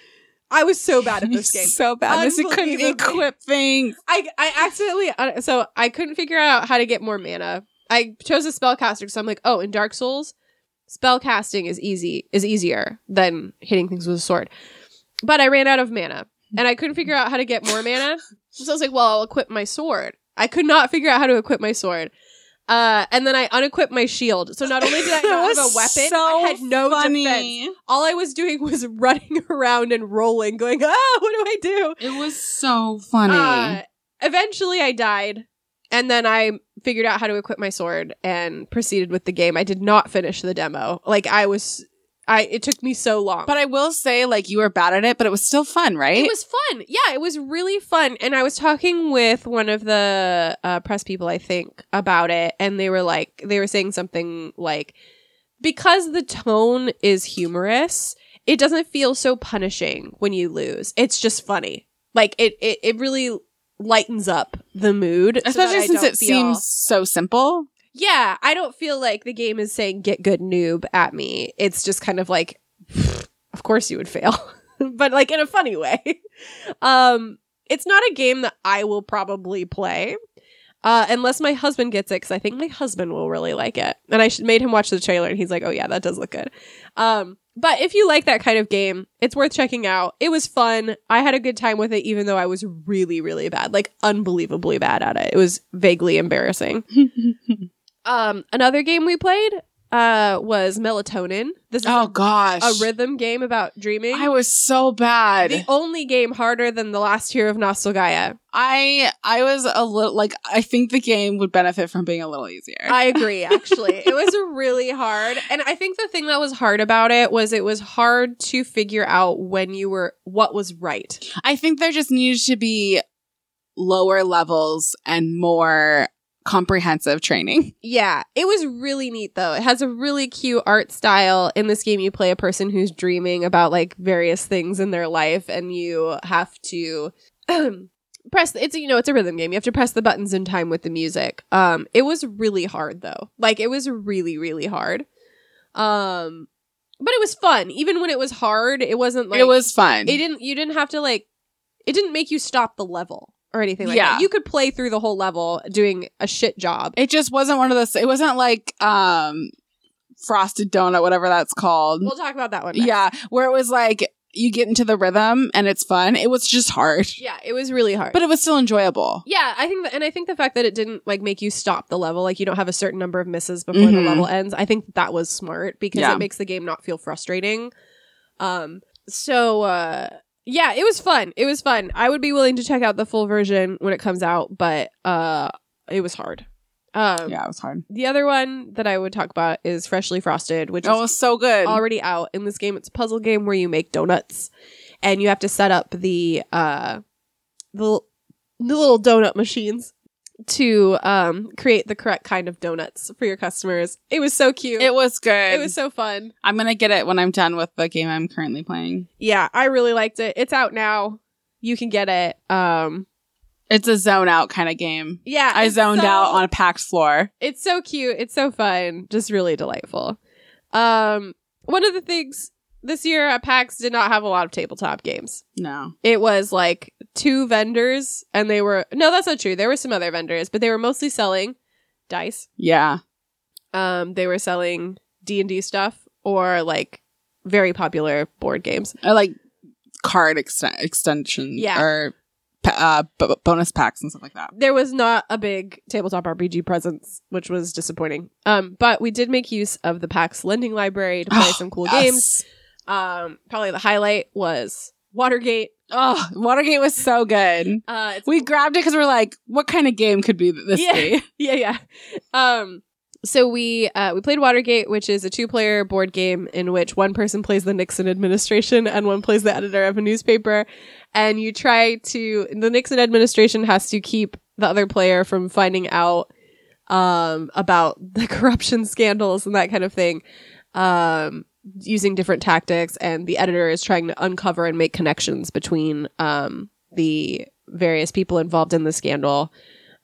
I was so bad at (laughs) this game. so bad. Missy couldn't equip things. I I accidentally uh, so I couldn't figure out how to get more mana. I chose a spellcaster because I'm like, oh, in Dark Souls, spell casting is easy is easier than hitting things with a sword. But I ran out of mana and I couldn't figure out how to get more mana. (laughs) So I was like, well, I'll equip my sword. I could not figure out how to equip my sword. Uh, and then I unequipped my shield. So not only did I (laughs) not have a weapon, so I had no defense. All I was doing was (laughs) running around and rolling, going, "Oh, what do I do? It was so funny. Uh, eventually, I died, and then I figured out how to equip my sword and proceeded with the game. I did not finish the demo. Like I was, I it took me so long. but I will say, like, you were bad at it, but it was still fun, right? it was fun. Yeah, it was really fun. And I was talking with one of the uh, press people, I think, about it, and they were like, they were saying something like, because the tone is humorous, it doesn't feel so punishing when you lose. It's just funny. Like it, it, it really lightens up the mood, Especially I since it feel- seems so simple. Yeah, I don't feel like the game is saying get good noob at me. It's just kind of like of course you would fail. (laughs) but like in a funny way. (laughs) um it's not a game that I will probably play. Uh, unless my husband gets it, because I think my husband will really like it. And I made him watch the trailer, and he's like, "Oh yeah, that does look good." Um, but if you like that kind of game, it's worth checking out. It was fun. I had a good time with it, even though I was really, really bad, like unbelievably bad at it. It was vaguely embarrassing. (laughs) Um, another game we played uh was Melatonin. This is oh gosh, a rhythm game about dreaming. I was so bad. the only game harder than the last hero of Nostalgaia. I I was a little like I think the game would benefit from being a little easier. I agree, (laughs) actually. it was really hard. And I think the thing that was hard about it was it was hard to figure out when you were what was right. I think there just needed to be lower levels and more comprehensive training. Yeah, it was really neat though. It has a really cute art style. In this game, you play a person who's dreaming about like various things in their life, and you have to (clears throat) press. It's you know it's a rhythm game. You have to press the buttons in time with the music. Um, it was really hard though. Like it was really really hard. Um, but it was fun. Even when it was hard, it wasn't like it was fun. It didn't. You didn't have to like. It didn't make you stop the level or anything like Yeah. that. You could play through the whole level doing a shit job. it just wasn't one of those. It wasn't like um frosted donut, whatever that's called. We'll talk about that one. next. yeah, where it was like you get into the rhythm and it's fun. It was just hard, Yeah, it was really hard. but it was still enjoyable. yeah, I think that, and I think the fact that it didn't like make you stop the level, like you don't have a certain number of misses before the Mhm. level ends. I think that was smart because Yeah. it makes the game not feel frustrating. Um, so uh, yeah, it was fun. It was fun. I would be willing to check out the full version when it comes out, but uh, it was hard. Um, Yeah, it was hard. The other one that I would talk about is Freshly Frosted, which Oh, is so good. already out in this game. It's a puzzle game where you make donuts, and you have to set up the uh the, the little donut machines to um create the correct kind of donuts for your customers. It was so cute. It was good. it was so fun. I'm gonna get it when I'm done with the game I'm currently playing. Yeah, I really liked it. It's out now. You can get it. Um It's a zone out kind of game. yeah, I zoned so- out on a packed floor. It's so cute. It's so fun. Just really delightful. Um, one of the things this year at PAX did not have a lot of tabletop games. No. It was like two vendors, and they were no, that's not true. There were some other vendors, but they were mostly selling dice. Yeah. Um, they were selling D and D stuff or like very popular board games. I like card ext- extension. Yeah. Or uh, b- bonus packs and stuff like that. There was not a big tabletop RPG presence, which was disappointing. Um, but we did make use of the PAX lending library to play (gasps) some cool games. Um, probably the highlight was Watergate. Oh, Watergate was so good. Uh, We grabbed it because we're like, what kind of game could be this Yeah. be? (laughs) yeah, yeah. Um, so we uh, we played Watergate, which is a two player board game in which one person plays the Nixon administration and one plays the editor of a newspaper, and you try to the Nixon administration has to keep the other player from finding out um, about the (laughs) corruption scandals and that kind of thing. Um, using different tactics and the editor is trying to uncover and make connections between um, the various people involved in the scandal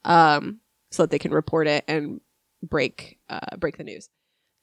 um, so that they can report it and break uh, break the news.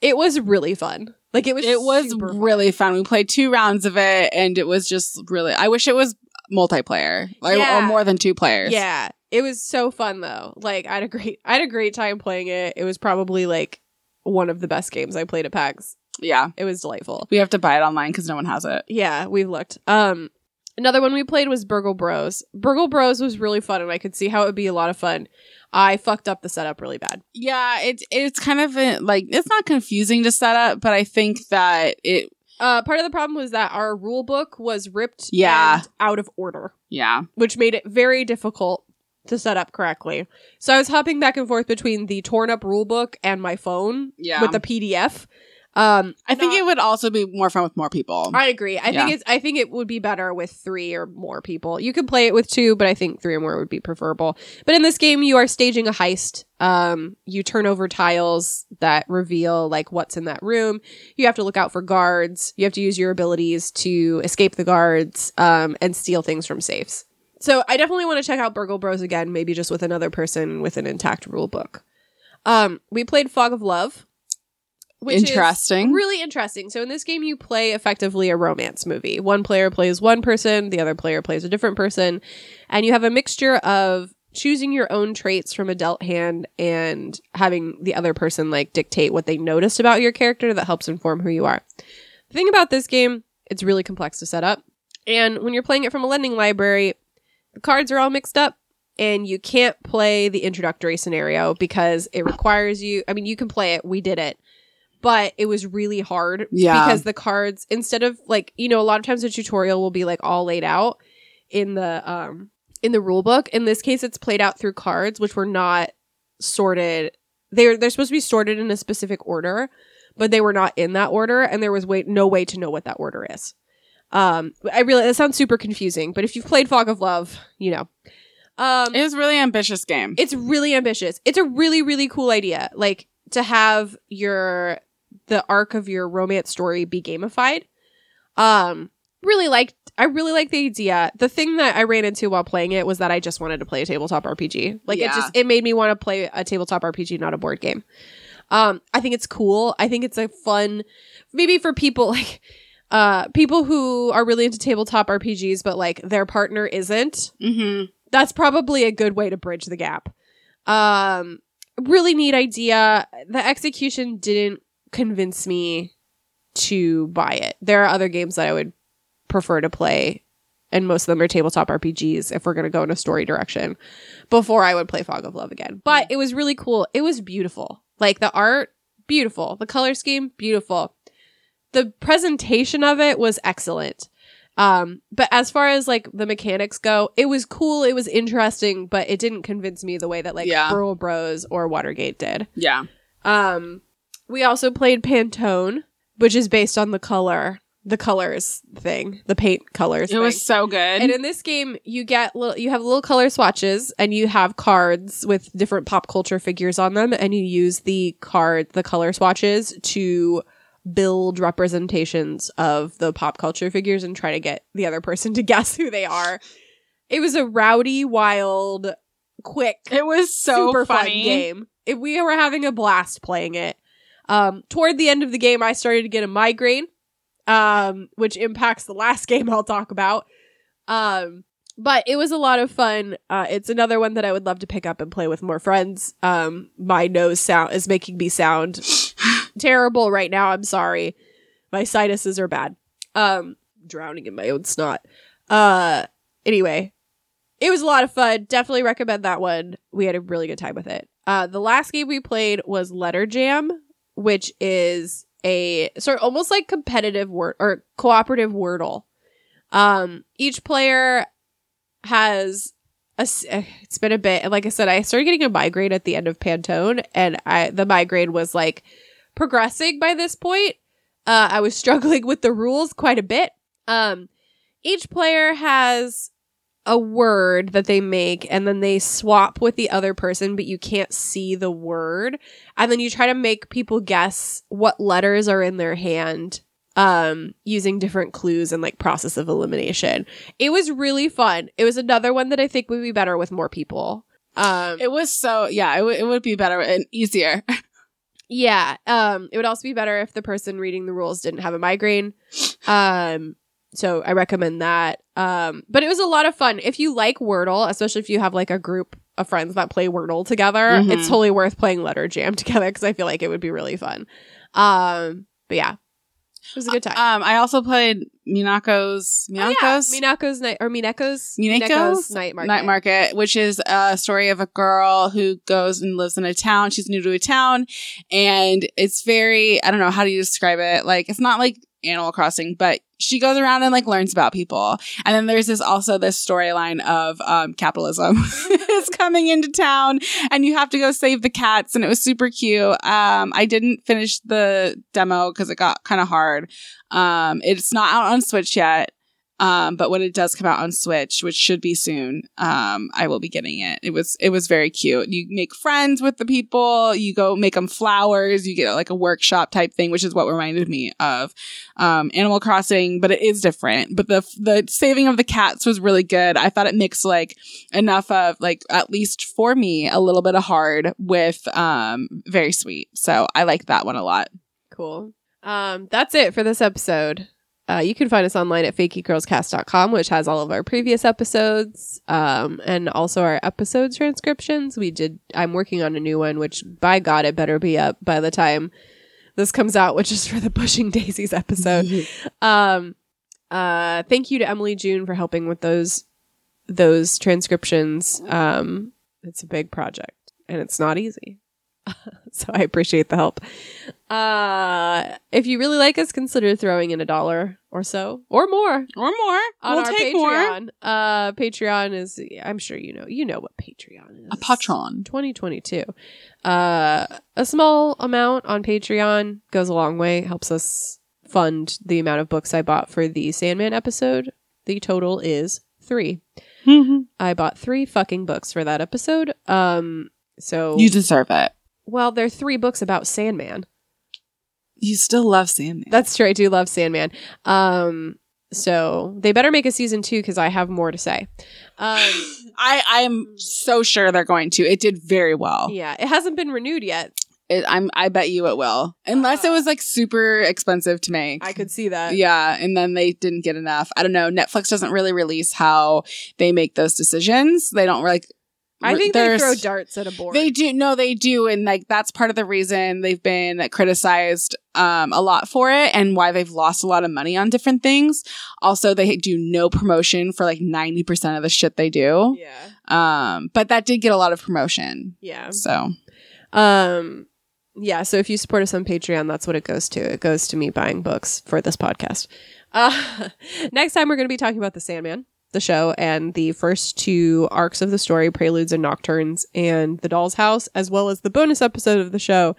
It was really fun. Like it was It was super fun. really fun. We played two rounds of it and it was just really, I wish it was multiplayer like, Yeah. or more than two players. Yeah, it was so fun though. Like I had a great I had a great time playing it. It was probably like one of the best games I played at PAX. Yeah. It was delightful. We have to buy it online because no one has it. Yeah, we've looked. Um another one we played was Burgle Bros. Burgle Bros was really fun and I could see how it would be a lot of fun. I fucked up the setup really bad. Yeah, it's it's kind of a, like it's not confusing to set up, but I think that it Uh part of the problem was that our rule book was ripped Yeah. and out of order. yeah. which made it very difficult to set up correctly. So I was hopping back and forth between the torn up rule book and my phone Yeah. with the PDF. Um, I think not- it would also be more fun with more people. I agree. I Yeah. think it's. I think it would be better with three or more people. You could play it with two, but I think three or more would be preferable. But in this game, you are staging a heist. Um, you turn over tiles that reveal like what's in that room. You have to look out for guards. You have to use your abilities to escape the guards um, and steal things from safes. So I definitely want to check out Burgle Bros again, maybe just with another person with an intact rule book. Um, we played Fog of Love. Which is Interesting. really interesting. So in this game, you play effectively a romance movie. One player plays one person, the other player plays a different person, and you have a mixture of choosing your own traits from a dealt hand and having the other person like dictate what they noticed about your character that helps inform who you are. The thing about this game, it's really complex to set up. And when you're playing it from a lending library, the cards are all mixed up and you can't play the introductory scenario because it requires you I mean you can play it, we did it. But it was really hard Yeah. because the cards instead of like, you know, a lot of times the tutorial will be like all laid out in the um in the rule book. In this case it's played out through cards which were not sorted. They're they're supposed to be sorted in a specific order, but they were not in that order and there was way no way to know what that order is. Um I really that sounds super confusing, but if you've played Fog of Love, you know. Um It was a really ambitious game. it's really ambitious. It's a really, really cool idea. Like to have your the arc of your romance story be gamified. Um really liked I really like the idea. The thing that I ran into while playing it was that I just wanted to play a tabletop RPG. Like it just it made me want to play a tabletop RPG, not a board game. Um I think it's cool. I think it's a fun maybe for people (laughs) like uh people who are really into tabletop RPGs but like their partner isn't mm-hmm. that's probably a good way to bridge the gap. Um, really neat idea. The execution didn't convince me to buy it. There are other games that I would prefer to play, and most of them are tabletop RPGs if we're going to go in a story direction before I would play Fog of Love again. But it was really cool. It was beautiful. Like the art, beautiful. The color scheme, beautiful. The presentation of it was excellent. Um, but as far as like the mechanics go, it was cool, it was interesting, but it didn't convince me the way that like Yeah. Burgle Bros or Watergate did. Yeah. Um, we also played Pantone, which is based on the color, the colors thing, the paint colors. It was so good. And in this game, you get little, you have little color swatches, and you have cards with different pop culture figures on them, and you use the card, the color swatches to build representations of the pop culture figures and try to get the other person to (laughs) guess who they are. It was a rowdy, wild, quick, it was so super fun funny. game. It, we were having a blast playing it. Um, toward the end of the game, I started to get a migraine, um, which impacts the last (laughs) game I'll talk about. Um, but it was a lot of fun. Uh, it's another one that I would love to pick up and play with more friends. Um, my nose sound is making me sound (laughs) terrible right now. I'm sorry. My sinuses are bad. Um, drowning in my own snot. Uh, anyway, it was a lot of fun. Definitely recommend that one. We had a really good time with it. Uh, the last game we played was Letter Jam, which is a sort of almost like competitive word or cooperative Wordle. Um, each player has a. eh, It's been a bit, and like I said, I started getting a migraine at the end of Pantone, and I the migraine was like progressing by this point. Uh, I was (laughs) struggling with the rules quite a bit. Um, each player has a word that they make and then they swap with the other person, but you can't see the word. And then you try to make people guess what letters are in their hand um using different clues and like process of elimination. It was really fun. It was another one that I think would be better with more people. Um It was so yeah. It, w- it would be better and easier. (laughs) Yeah. Um, it would also be better if the person reading the rules didn't have a migraine. Um, so I recommend that. Um, but it was a lot of fun. If you like Wordle, especially if you have like a group of friends that play Wordle together, Mhm. it's totally worth playing Letter Jam (laughs) together because I feel like it would be really fun. Um, but yeah, it was a good time. Um, I also played Minako's Oh, yeah. Minako's Minako's night or Minako's Mineko's night market. Night Market, which is a story of a girl who goes and lives in a town. She's new to a town, and it's very I don't know how do you describe it. Like it's not like Animal Crossing, but she goes around and like learns about people. And then there's this also this storyline of um, capitalism (laughs) is coming into town, and you have to go save the cats. And it was super cute. Um, I didn't finish the demo because it got kind of hard. Um, it's not out on Switch yet. Um, but when it does come out on Switch, which should be soon, um, I will be getting it. It was it was very cute. You make friends with the people. You go make them flowers. You get like a workshop type thing, which is what reminded me of um, Animal Crossing, but it is different. But the the saving of the cats was really good. I thought it mixed like enough of like at least for me a little bit of hard with um very sweet. So I like that one a lot. Cool. Um, that's it for this episode. Uh, you can find us online at fakegirlscast.com, which has all of our previous episodes um, and also our episode transcriptions. We did, I'm working on a new one, which by God, it better be up by the time this comes out, which is for the Pushing Daisies episode. um, uh, thank you to Emily June for helping with those those transcriptions. Um, it's a big project and it's not easy. (laughs) so I appreciate the help. Uh, if you really like us, consider throwing in a dollar or so or more or more. on we'll our take more. Patreon. Uh, Patreon is I'm sure you know you know what Patreon is. A patron. 2022. Uh, a small amount on Patreon goes a long way. Helps us fund the amount of books I bought for the Sandman episode. The total is three. I bought three fucking books for that episode. Um, so you deserve it. Well, there are three books about Sandman. You still love Sandman. That's true. I do love Sandman. Um, so they better make a season two because I have more to say. Um, (laughs) I I'm so sure they're going to. It did very well. yeah, it hasn't been renewed yet. It, I'm I bet you it will. Unless it was like super expensive to make. I could see that. yeah, and then they didn't get enough. I don't know. Netflix doesn't really release how they make those decisions. They don't like. I think they throw darts at a board. They do no, they do, and like that's part of the reason they've been criticized um, a lot for it, and why they've lost a lot of money on different things. Also, they do no promotion for like ninety percent of the shit they do. Yeah. Um, but that did get a lot of promotion. Yeah. So Um yeah, so if you support us on Patreon, that's what it goes to. It goes to me buying books for this podcast. Uh, (laughs) next time, we're going to be talking about The Sandman, the show, and the first two arcs of the story, Preludes and Nocturnes, and The Doll's House, as well as the bonus episode of the show,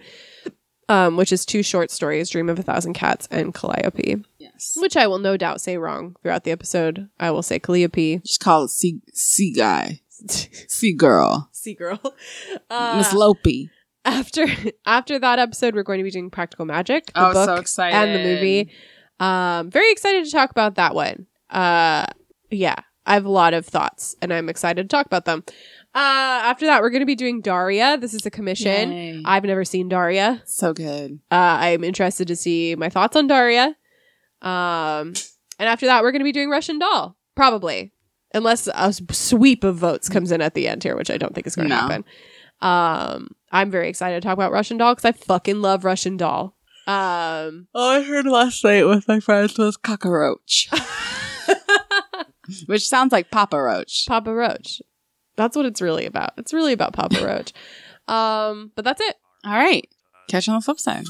um, which is two short stories, Dream of a Thousand Cats and Calliope, Yes. which I will no doubt say wrong throughout the episode. I will say Calliope. Just call it sea sea guy, (laughs) sea girl, Sea Girl. (laughs) Miss Uh, Lopi. after (laughs) after that episode, we're going to be doing Practical Magic, the Oh, book so excited! and the movie. Um, very excited to talk about that one. Uh, yeah, I have a lot of thoughts, and I'm excited to talk about them. Uh, after that, we're going to be doing Daria. This is a commission. Yay. I've never seen Daria. so good. Uh, I'm interested to see my thoughts on Daria. Um, and after that, we're going to be doing Russian Doll, probably, unless a sweep of votes comes in at the end here, which I don't think is going to No. happen. Um, I'm very excited to talk about Russian Doll because I fucking love Russian Doll. Um, All I heard last night with my friends was cockroach, (laughs) (laughs) which sounds like Papa Roach. Papa Roach. That's what it's really about. It's really about Papa Roach. (laughs) Um, but that's it. All right. Catch you on the flip side.